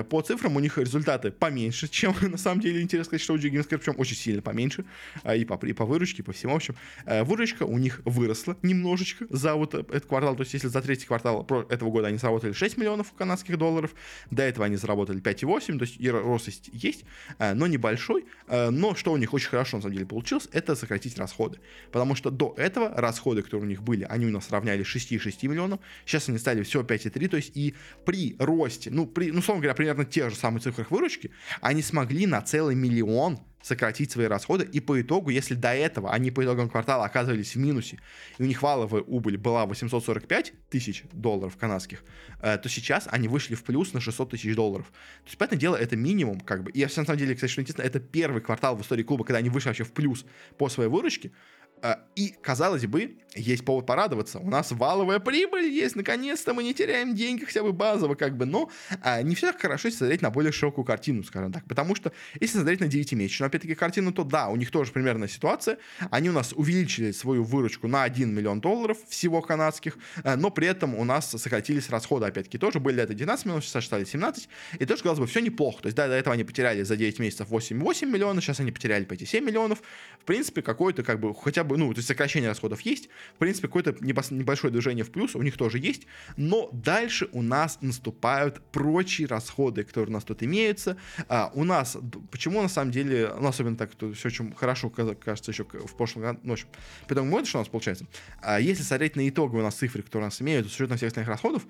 По цифрам у них результаты поменьше, чем на самом деле интересно сказать, что у G причем очень сильно поменьше. А, и по, и по выручке, и по всему. В общем, выручка у них выросла немножечко за вот этот квартал. То есть, если за третий квартал этого года они заработали 6 миллионов канадских долларов, до этого они заработали 5,8, то есть и рост есть, но небольшой, но что у них очень хорошо, на самом деле, получилось, это сократить расходы. Потому что до этого расходы, которые у них были, они у нас равнялись 6,6 миллионов. Сейчас они стали всего 5,3. То есть и при росте, ну, при, ну, словно говоря, примерно те же самые цифры выручки, они смогли на целый миллион сократить свои расходы, и по итогу, если до этого они по итогам квартала оказывались в минусе, и у них валовая убыль была 845 тысяч долларов канадских, э, то сейчас они вышли в плюс на 600 тысяч долларов. То есть, понятное дело, это минимум, как бы, и на самом деле, кстати, что интересно, это первый квартал в истории клуба, когда они вышли вообще в плюс по своей выручке, и, казалось бы, есть повод порадоваться. У нас валовая прибыль есть, наконец-то мы не теряем деньги, хотя бы базово, как бы, но а, не все так хорошо, если смотреть на более широкую картину, скажем так. Потому что, если смотреть на 9-месячную, опять-таки, картину, то да, у них тоже примерная ситуация. Они у нас увеличили свою выручку на 1 миллион долларов всего канадских, а, но при этом у нас сократились расходы, опять-таки, тоже были это 12 миллионов, сейчас стали 17, и тоже, казалось бы, все неплохо. То есть, да, до этого они потеряли за 9 месяцев 8,8 миллионов, сейчас они потеряли по эти 7 миллионов. В принципе, какой-то, как бы, хотя бы, ну, то есть сокращение расходов есть, в принципе, какое-то небольшое движение в плюс у них тоже есть, но дальше у нас наступают прочие расходы, которые у нас тут имеются. А, у нас, почему на самом деле, ну, особенно так, то все очень хорошо кажется еще в прошлом году, ну, в общем, вот что у нас получается. А, если смотреть на итоговые у нас цифры, которые у нас имеются, с учетом всех остальных расходов,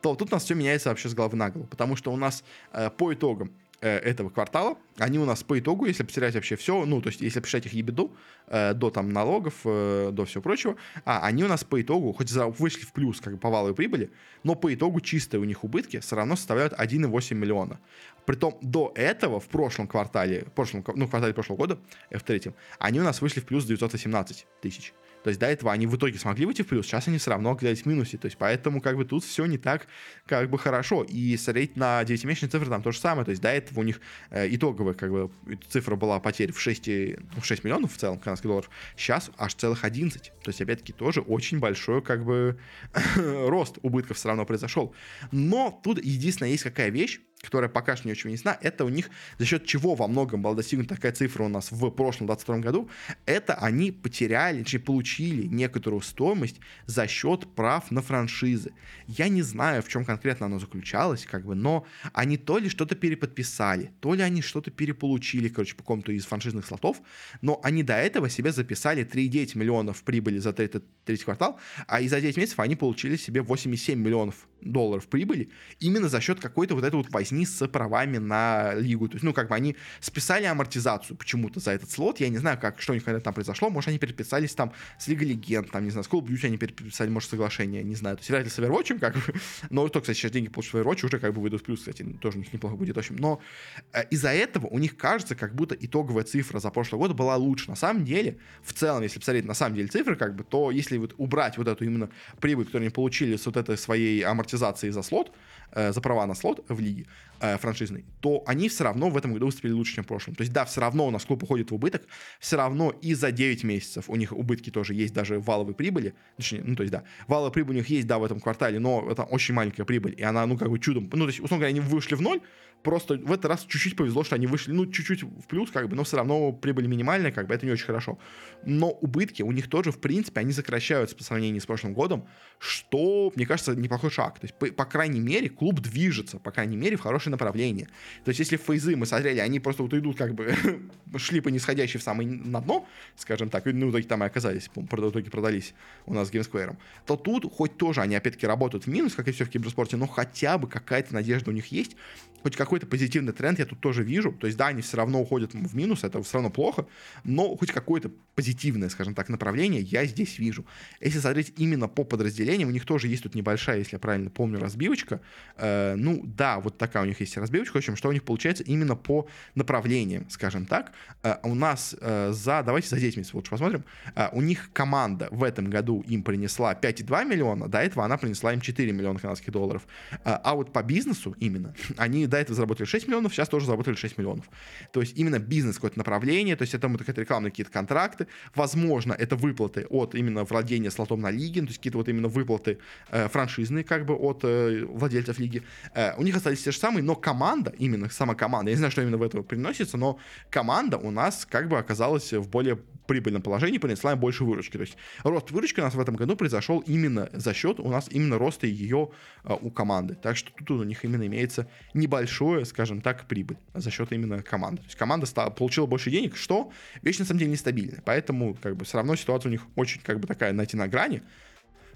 то тут у нас все меняется вообще с головы на голову, потому что у нас э, по итогам этого квартала, они у нас по итогу, если потерять вообще все, ну, то есть если посчитать их ебеду, э, до там налогов, э, до всего прочего, а они у нас по итогу, хоть за, вышли в плюс как бы по валовой прибыли, но по итогу чистые у них убытки все равно составляют 1,8 миллиона. Притом до этого в прошлом квартале, прошлом, ну, в квартале прошлого года, в третьем, они у нас вышли в плюс 918 тысяч. То есть до этого они в итоге смогли выйти в плюс, сейчас они все равно оказались в минусе. То есть поэтому как бы тут все не так как бы хорошо. И смотреть на 9-месячные цифры там то же самое. То есть до этого у них э, итоговая как бы цифра была потерь в 6, ну, в 6 миллионов в целом канадских долларов. Сейчас аж целых 11. То есть опять-таки тоже очень большой как бы рост убытков все равно произошел. Но тут единственная есть какая вещь, которая пока что не очень ясна, это у них за счет чего во многом была достигнута такая цифра у нас в прошлом 22 году, это они потеряли, точнее получили некоторую стоимость за счет прав на франшизы. Я не знаю, в чем конкретно оно заключалось, как бы, но они то ли что-то переподписали, то ли они что-то переполучили, короче, по какому-то из франшизных слотов, но они до этого себе записали 3,9 миллионов прибыли за третий, третий квартал, а и за 9 месяцев они получили себе 8,7 миллионов долларов прибыли именно за счет какой-то вот этой вот возни с правами на лигу. То есть, ну, как бы они списали амортизацию почему-то за этот слот. Я не знаю, как, что у них когда там произошло. Может, они переписались там с Лигой Легенд, там, не знаю, с Call of они переписали, может, соглашение, не знаю. То есть, играли с Overwatch, как бы. Но то, кстати, сейчас деньги получат Overwatch, уже как бы выйдут в плюс, кстати, тоже у них неплохо будет, в общем. Но э, из-за этого у них кажется, как будто итоговая цифра за прошлый год была лучше. На самом деле, в целом, если посмотреть на самом деле цифры, как бы, то если вот убрать вот эту именно прибыль, которую они получили с вот этой своей амортизацией за слот, за права на слот в лиге, э, франшизный, то они все равно в этом году выступили лучше, чем в прошлом. То есть, да, все равно у нас клуб уходит в убыток, все равно и за 9 месяцев у них убытки тоже есть, даже валовой прибыли. Точнее, ну, то есть, да, валовая прибыль у них есть, да, в этом квартале, но это очень маленькая прибыль, и она, ну, как бы чудом, ну, то есть, условно говоря, они вышли в ноль, Просто в этот раз чуть-чуть повезло, что они вышли, ну, чуть-чуть в плюс, как бы, но все равно прибыль минимальная, как бы, это не очень хорошо. Но убытки у них тоже, в принципе, они сокращаются по сравнению с прошлым годом, что, мне кажется, неплохой шаг. То есть, по, по крайней мере, клуб движется, по крайней мере, в хорошее направление. То есть, если фейзы мы смотрели, они просто вот идут, как бы, шли по нисходящей в самое на дно, скажем так, ну, в итоге там и оказались, в итоге продались у нас с GameSquare, то тут, хоть тоже они, опять-таки, работают в минус, как и все в киберспорте, но хотя бы какая-то надежда у них есть, хоть какой-то позитивный тренд я тут тоже вижу. То есть, да, они все равно уходят в минус, это все равно плохо, но хоть какое-то позитивное, скажем так, направление я здесь вижу. Если смотреть именно по подразделениям, у них тоже есть тут небольшая, если я правильно помню, разбивочка. Э, ну, да, вот такая у них есть разбивочка. В общем, что у них получается именно по направлениям, скажем так. Э, у нас э, за, давайте за 10 месяцев лучше посмотрим. Э, у них команда в этом году им принесла 5,2 миллиона, до этого она принесла им 4 миллиона канадских долларов. А вот по бизнесу именно, они до этого заработали 6 миллионов, сейчас тоже заработали 6 миллионов. То есть именно бизнес какое-то направление, то есть это какие-то рекламные какие-то контракты, возможно, это выплаты от именно владения слотом на лиге, то есть какие-то вот именно выплаты франшизные как бы от владельцев лиги. У них остались те же самые, но команда, именно сама команда, я не знаю, что именно в это приносится, но команда у нас как бы оказалась в более прибыльном положении, принесла им больше выручки. То есть рост выручки у нас в этом году произошел именно за счет у нас именно роста ее э, у команды. Так что тут у них именно имеется небольшое, скажем так, прибыль за счет именно команды. То есть команда стала, получила больше денег, что вещь на самом деле нестабильная. Поэтому как бы все равно ситуация у них очень как бы такая найти на грани.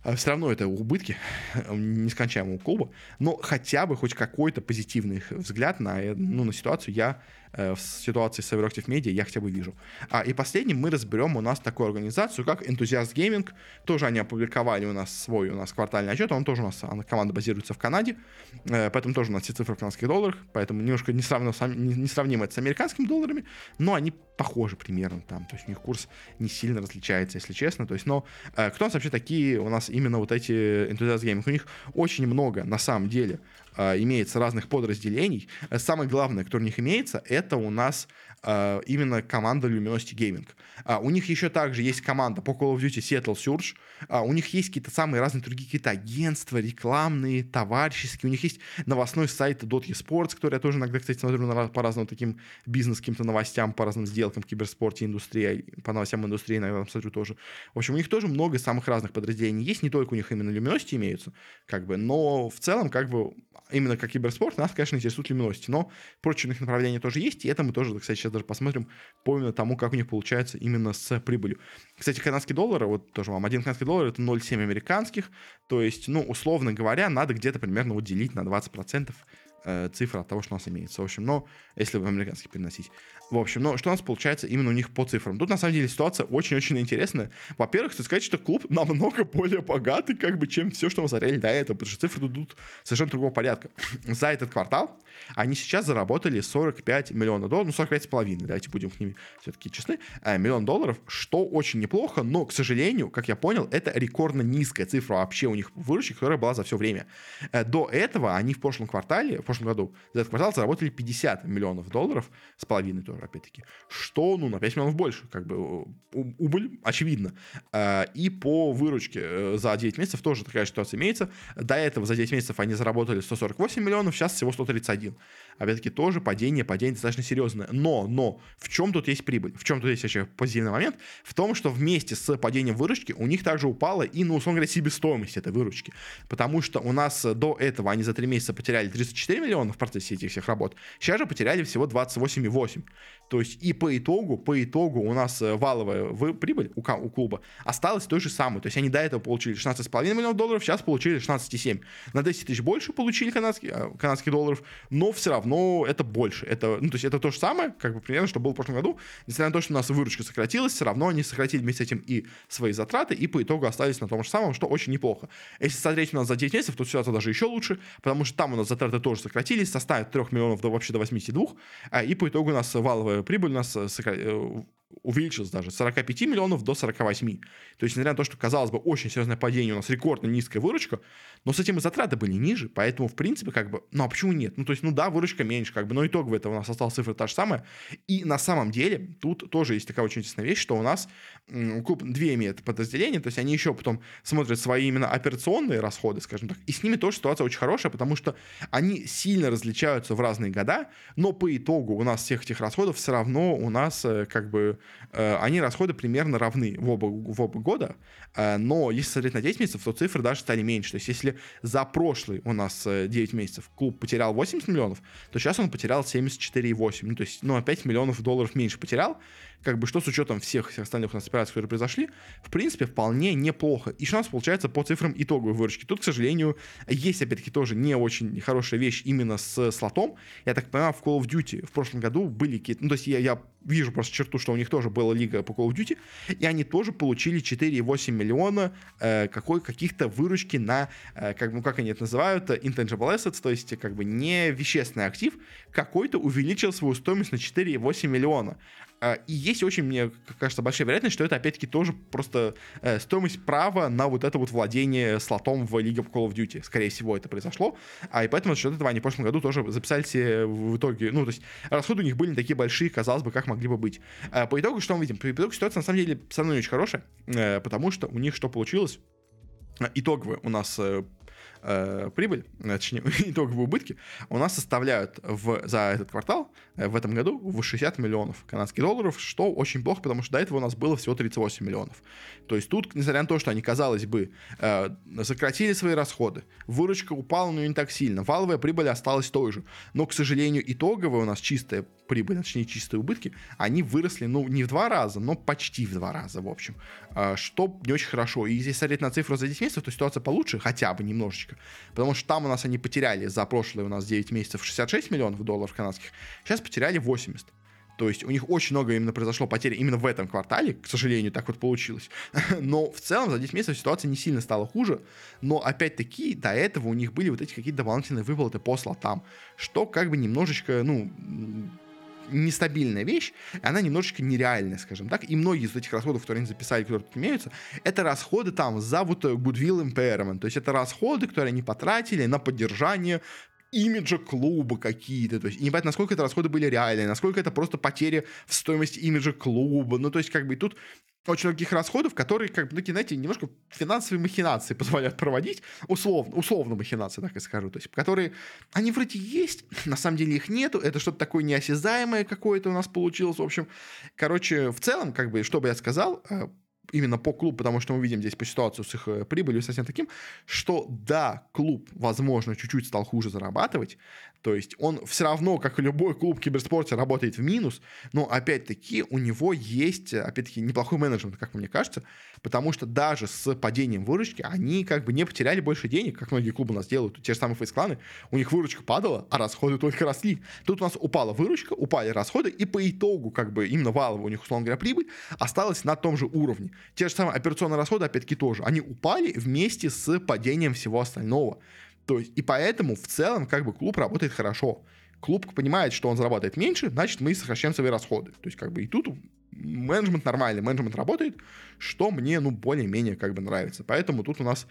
А все равно это убытки нескончаемого клуба, но хотя бы хоть какой-то позитивный взгляд на, ну, на ситуацию я Э, в ситуации с Overactive Media я хотя бы вижу. А, и последним мы разберем у нас такую организацию, как Enthusiast Gaming. Тоже они опубликовали у нас свой у нас квартальный отчет, он тоже у нас, она, команда базируется в Канаде, э, поэтому тоже у нас все цифры в канадских долларах, поэтому немножко не сравнимо, это с американскими долларами, но они похожи примерно там, то есть у них курс не сильно различается, если честно, то есть, но э, кто у нас вообще такие у нас именно вот эти Enthusiast Gaming? У них очень много, на самом деле, э, имеется разных подразделений. Э, самое главное, кто у них имеется, это у нас именно команда Luminosity Gaming. А, у них еще также есть команда по Call of Duty Seattle Surge. А, у них есть какие-то самые разные другие какие-то агентства, рекламные, товарищеские. У них есть новостной сайт Dot Sports, который я тоже иногда, кстати, смотрю на, по разным таким бизнес каким-то новостям, по разным сделкам в киберспорте, индустрии, по новостям индустрии иногда смотрю тоже. В общем, у них тоже много самых разных подразделений есть. Не только у них именно Luminosity имеются, как бы, но в целом, как бы, именно как киберспорт, нас, конечно, интересует Luminosity. Но прочие направления тоже есть, и это мы тоже, кстати, сейчас даже посмотрим по тому, как у них получается именно с прибылью. Кстати, канадский доллар, вот тоже вам, один канадский доллар это 0,7 американских, то есть, ну, условно говоря, надо где-то примерно вот делить на 20% э, цифра от того, что у нас имеется. В общем, но если в американский переносить. В общем, но что у нас получается именно у них по цифрам? Тут, на самом деле, ситуация очень-очень интересная. Во-первых, хочу сказать, что клуб намного более богатый, как бы, чем все, что мы смотрели до этого, потому что цифры идут совершенно другого порядка. За этот квартал они сейчас заработали 45 миллионов долларов, ну, 45 с половиной, давайте будем к ним все-таки честны, э, миллион долларов, что очень неплохо, но, к сожалению, как я понял, это рекордно низкая цифра вообще у них выручки, которая была за все время. Э, до этого они в прошлом квартале, в прошлом году, за этот квартал заработали 50 миллионов долларов с половиной тоже, опять-таки, что, ну, на 5 миллионов больше, как бы убыль очевидно. Э, и по выручке э, за 9 месяцев тоже такая ситуация имеется. До этого за 9 месяцев они заработали 148 миллионов, сейчас всего 131. Опять-таки тоже падение, падение достаточно серьезное. Но, но, в чем тут есть прибыль? В чем тут есть вообще позитивный момент? В том, что вместе с падением выручки у них также упала и, ну, условно говоря, себестоимость этой выручки. Потому что у нас до этого они за 3 месяца потеряли 34 миллиона в процессе этих всех работ. Сейчас же потеряли всего 28,8. То есть и по итогу, по итогу у нас э, валовая прибыль у, у клуба осталась той же самой. То есть они до этого получили 16,5 миллионов долларов, сейчас получили 16,7. На 10 тысяч больше получили канадских, э, канадских долларов, но все равно это больше. Это, ну, то есть это то же самое, как бы примерно, что было в прошлом году. Несмотря на то, что у нас выручка сократилась, все равно они сократили вместе с этим и свои затраты, и по итогу остались на том же самом, что очень неплохо. Если смотреть у нас за 9 месяцев, то ситуация даже еще лучше, потому что там у нас затраты тоже сократились, составят 3 миллионов до вообще до 82, а, и по итогу у нас валовая прибыль у нас увеличилась даже с 45 миллионов до 48. То есть, несмотря на то, что, казалось бы, очень серьезное падение, у нас рекордно низкая выручка, но с этим и затраты были ниже, поэтому, в принципе, как бы, ну а почему нет? Ну, то есть, ну да, выручка меньше, как бы, но итогово это у нас осталась цифра та же самая. И на самом деле, тут тоже есть такая очень интересная вещь, что у нас клуб две имеет подразделения, то есть они еще потом смотрят свои именно операционные расходы, скажем так, и с ними тоже ситуация очень хорошая, потому что они сильно различаются в разные года, но по итогу у нас всех этих расходов все равно у нас э, как бы они расходы примерно равны в оба, в оба года, э, но если смотреть на 10 месяцев, то цифры даже стали меньше. То есть если за прошлый у нас 9 месяцев клуб потерял 80 миллионов, то сейчас он потерял 74,8. Ну, то есть, ну, опять миллионов долларов меньше потерял как бы что с учетом всех, всех остальных у нас операций, которые произошли, в принципе, вполне неплохо. И что у нас получается по цифрам итоговой выручки? Тут, к сожалению, есть, опять-таки, тоже не очень хорошая вещь именно с слотом. Я так понимаю, в Call of Duty в прошлом году были какие-то... Ну, то есть я, я вижу просто черту, что у них тоже была лига по Call of Duty, и они тоже получили 4,8 миллиона э, какой, каких-то выручки на, э, как, ну, как они это называют, intangible assets, то есть как бы не вещественный актив, какой-то увеличил свою стоимость на 4,8 миллиона. А, и есть очень, мне кажется, большая вероятность, что это, опять-таки, тоже просто э, стоимость права на вот это вот владение слотом в League of Call of Duty. Скорее всего, это произошло. А и поэтому за счет этого они в прошлом году тоже записали себе в итоге, ну, то есть расходы у них были не такие большие, казалось бы, как могли бы быть. А по итогу, что мы видим? По итогу ситуация, на самом деле, равно не очень хорошая, э, потому что у них что получилось? Итоговые у нас э, прибыль, э, точнее, итоговые убытки у нас составляют в, за этот квартал э, в этом году в 60 миллионов канадских долларов, что очень плохо, потому что до этого у нас было всего 38 миллионов. То есть тут, несмотря на то, что они, казалось бы, э, сократили свои расходы, выручка упала, но не так сильно, валовая прибыль осталась той же, но, к сожалению, итоговая у нас чистая прибыль, точнее, чистые убытки, они выросли, ну, не в два раза, но почти в два раза, в общем, э, что не очень хорошо. И если смотреть на цифру за 10 месяцев, то ситуация получше, хотя бы немножечко, потому что там у нас они потеряли за прошлые у нас 9 месяцев 66 миллионов долларов канадских, сейчас потеряли 80. То есть у них очень много именно произошло потери именно в этом квартале, к сожалению, так вот получилось. Но в целом за 10 месяцев ситуация не сильно стала хуже. Но опять-таки до этого у них были вот эти какие-то дополнительные выплаты по слотам, что как бы немножечко, ну, нестабильная вещь, она немножечко нереальная, скажем так, и многие из этих расходов, которые они записали, которые тут имеются, это расходы там за вот goodwill impairment, то есть это расходы, которые они потратили на поддержание имиджа клуба какие-то, то есть непонятно, насколько это расходы были реальные, насколько это просто потери в стоимости имиджа клуба, ну то есть как бы тут очень многих расходов, которые, как бы, ну, знаете, немножко финансовые махинации позволяют проводить, условно, условно махинации, так и скажу, то есть, которые, они вроде есть, на самом деле их нету, это что-то такое неосязаемое какое-то у нас получилось, в общем, короче, в целом, как бы, что бы я сказал, э, именно по клубу, потому что мы видим здесь по ситуацию с их э, прибылью совсем таким, что да, клуб, возможно, чуть-чуть стал хуже зарабатывать, то есть он все равно, как и любой клуб в киберспорте, работает в минус, но опять-таки у него есть, опять-таки, неплохой менеджмент, как мне кажется, потому что даже с падением выручки они как бы не потеряли больше денег, как многие клубы у нас делают, те же самые фейс-кланы, у них выручка падала, а расходы только росли. Тут у нас упала выручка, упали расходы, и по итогу как бы именно валовая у них, условно говоря, прибыль осталась на том же уровне. Те же самые операционные расходы, опять-таки, тоже. Они упали вместе с падением всего остального. То есть, и поэтому в целом как бы клуб работает хорошо. Клуб понимает, что он зарабатывает меньше, значит, мы сокращаем свои расходы. То есть, как бы и тут менеджмент нормальный, менеджмент работает, что мне, ну, более-менее как бы нравится. Поэтому тут у нас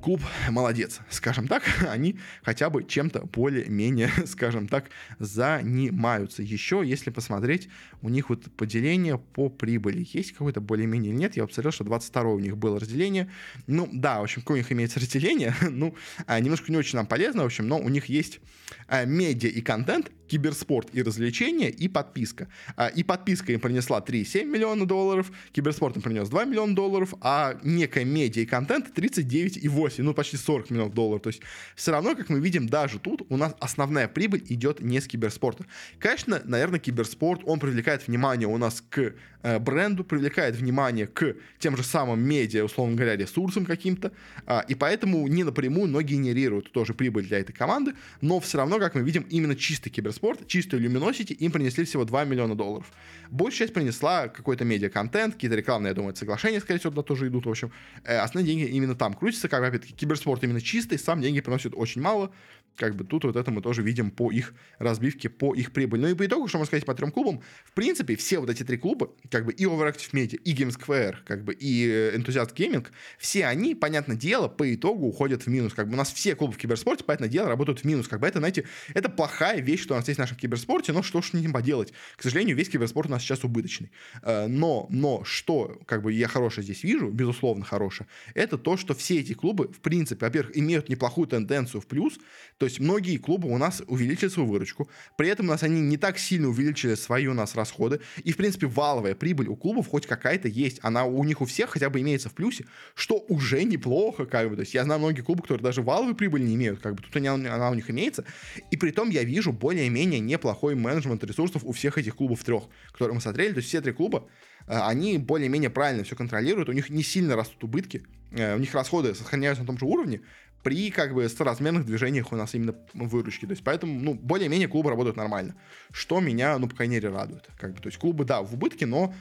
клуб молодец, скажем так, они хотя бы чем-то более-менее, скажем так, занимаются. Еще, если посмотреть, у них вот поделение по прибыли есть какое-то более-менее или нет, я посмотрел, что 22 у них было разделение, ну, да, в общем, какое у них имеется разделение, ну, а, немножко не очень нам полезно, в общем, но у них есть а, медиа и контент, киберспорт и развлечения, и подписка. А, и подписка им принесла 3,7 миллиона долларов, киберспорт им принес 2 миллиона долларов, а некая медиа и контент 39,8, ну почти 40 миллионов долларов. То есть все равно, как мы видим, даже тут у нас основная прибыль идет не с киберспорта. Конечно, наверное, киберспорт, он привлекает внимание у нас к э, бренду, привлекает внимание к тем же самым медиа, условно говоря, ресурсам каким-то, э, и поэтому не напрямую, но генерируют тоже прибыль для этой команды, но все равно, как мы видим, именно чистый киберспорт, чистую Luminosity им принесли всего 2 миллиона долларов. Большая часть принесла какой-то медиа-контент, какие-то рекламные, я думаю, соглашения, скорее всего, туда тоже идут, в общем. Э, основные деньги именно там крутятся, как опять-таки, киберспорт именно чистый, сам деньги приносит очень мало, как бы тут вот это мы тоже видим по их разбивке, по их прибыли. Ну и по итогу, что можно сказать по трем клубам, в принципе, все вот эти три клуба, как бы и Overactive Media, и Game Square, как бы и э, Enthusiast Gaming, все они, понятное дело, по итогу уходят в минус. Как бы у нас все клубы в киберспорте, понятное дело, работают в минус. Как бы это, знаете, это плохая вещь, что у нас есть в нашем киберспорте, но что ж с ним поделать? К сожалению, весь киберспорт у нас сейчас убыточный. Э, но, но что, как бы я хорошее здесь вижу, безусловно хорошее, это то, что все эти клубы, в принципе, во-первых, имеют неплохую тенденцию в плюс, то есть многие клубы у нас увеличили свою выручку, при этом у нас они не так сильно увеличили свои у нас расходы, и, в принципе, валовая прибыль у клубов хоть какая-то есть, она у них у всех хотя бы имеется в плюсе, что уже неплохо, как бы, то есть я знаю многие клубы, которые даже валовой прибыли не имеют, как бы тут она, она у них имеется, и при том я вижу более-менее неплохой менеджмент ресурсов у всех этих клубов трех, которые мы смотрели, то есть все три клуба, э, они более-менее правильно все контролируют, у них не сильно растут убытки, э, у них расходы сохраняются на том же уровне, при как бы соразмерных движениях у нас именно выручки. То есть поэтому, ну, более-менее клубы работают нормально. Что меня, ну, по крайней мере, радует. Как бы, то есть клубы, да, в убытке, но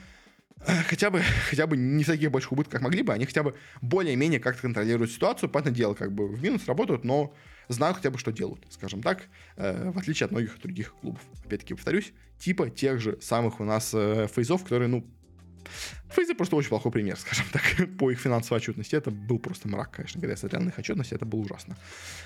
э, хотя бы, хотя бы не таких больших убытках, как могли бы, они хотя бы более-менее как-то контролируют ситуацию. Понятное дело, как бы в минус работают, но знают хотя бы, что делают, скажем так, э, в отличие от многих других клубов. Опять-таки, повторюсь, типа тех же самых у нас э, фейзов, которые, ну, Фейзы просто очень плохой пример, скажем так, по их финансовой отчетности. Это был просто мрак, конечно, когда я смотрел на их отчетность, это было ужасно.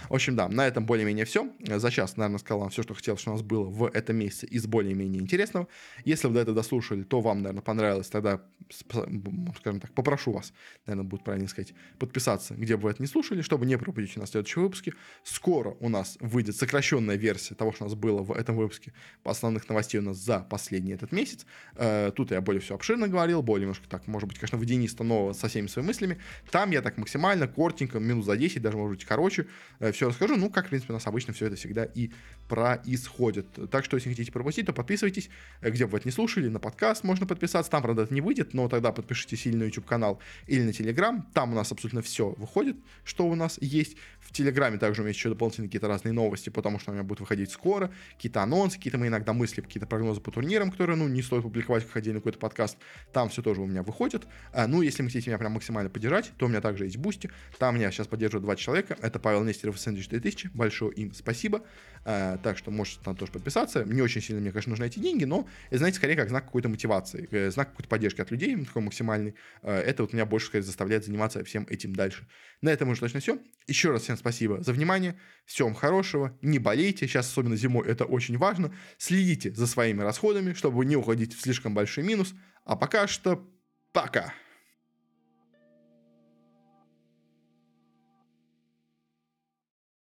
В общем, да, на этом более-менее все. За час, наверное, сказал вам все, что хотел, что у нас было в этом месяце из более-менее интересного. Если вы до этого дослушали, то вам, наверное, понравилось, тогда, скажем так, попрошу вас, наверное, будет правильно сказать, подписаться, где бы вы это не слушали, чтобы не пропустить у нас следующие выпуски. Скоро у нас выйдет сокращенная версия того, что у нас было в этом выпуске по основных новостей у нас за последний этот месяц. Э, тут я более все обширно говорил, более немножко так, может быть, конечно, водянисто, но со всеми своими мыслями. Там я так максимально, коротенько, минут за 10, даже, может быть, короче, э, все расскажу. Ну, как, в принципе, у нас обычно все это всегда и происходит. Так что, если хотите пропустить, то подписывайтесь, э, где бы вы это не слушали, на подкаст можно подписаться. Там, правда, это не выйдет, но тогда подпишитесь или на YouTube-канал, или на Telegram. Там у нас абсолютно все выходит, что у нас есть. В Телеграме также у меня есть еще дополнительные какие-то разные новости, потому что у меня будут выходить скоро, какие-то анонсы, какие-то мы иногда мысли, какие-то прогнозы по турнирам, которые, ну, не стоит публиковать как отдельный какой-то подкаст. Там все тоже у меня выходит. А, ну, если вы хотите меня прям максимально поддержать, то у меня также есть Boosty. Там меня сейчас поддерживают два человека. Это Павел Нестеров и Сэндвич 3000. Большое им спасибо. А, так что можете там тоже подписаться. Не очень сильно мне, конечно, нужны эти деньги, но знаете, скорее как знак какой-то мотивации, э, знак какой-то поддержки от людей, такой максимальный. А, это вот меня больше, сказать, заставляет заниматься всем этим дальше. На этом уже точно все. Еще раз всем спасибо за внимание. Всем хорошего. Не болейте. Сейчас, особенно зимой, это очень важно. Следите за своими расходами, чтобы не уходить в слишком большой минус. А пока что пока.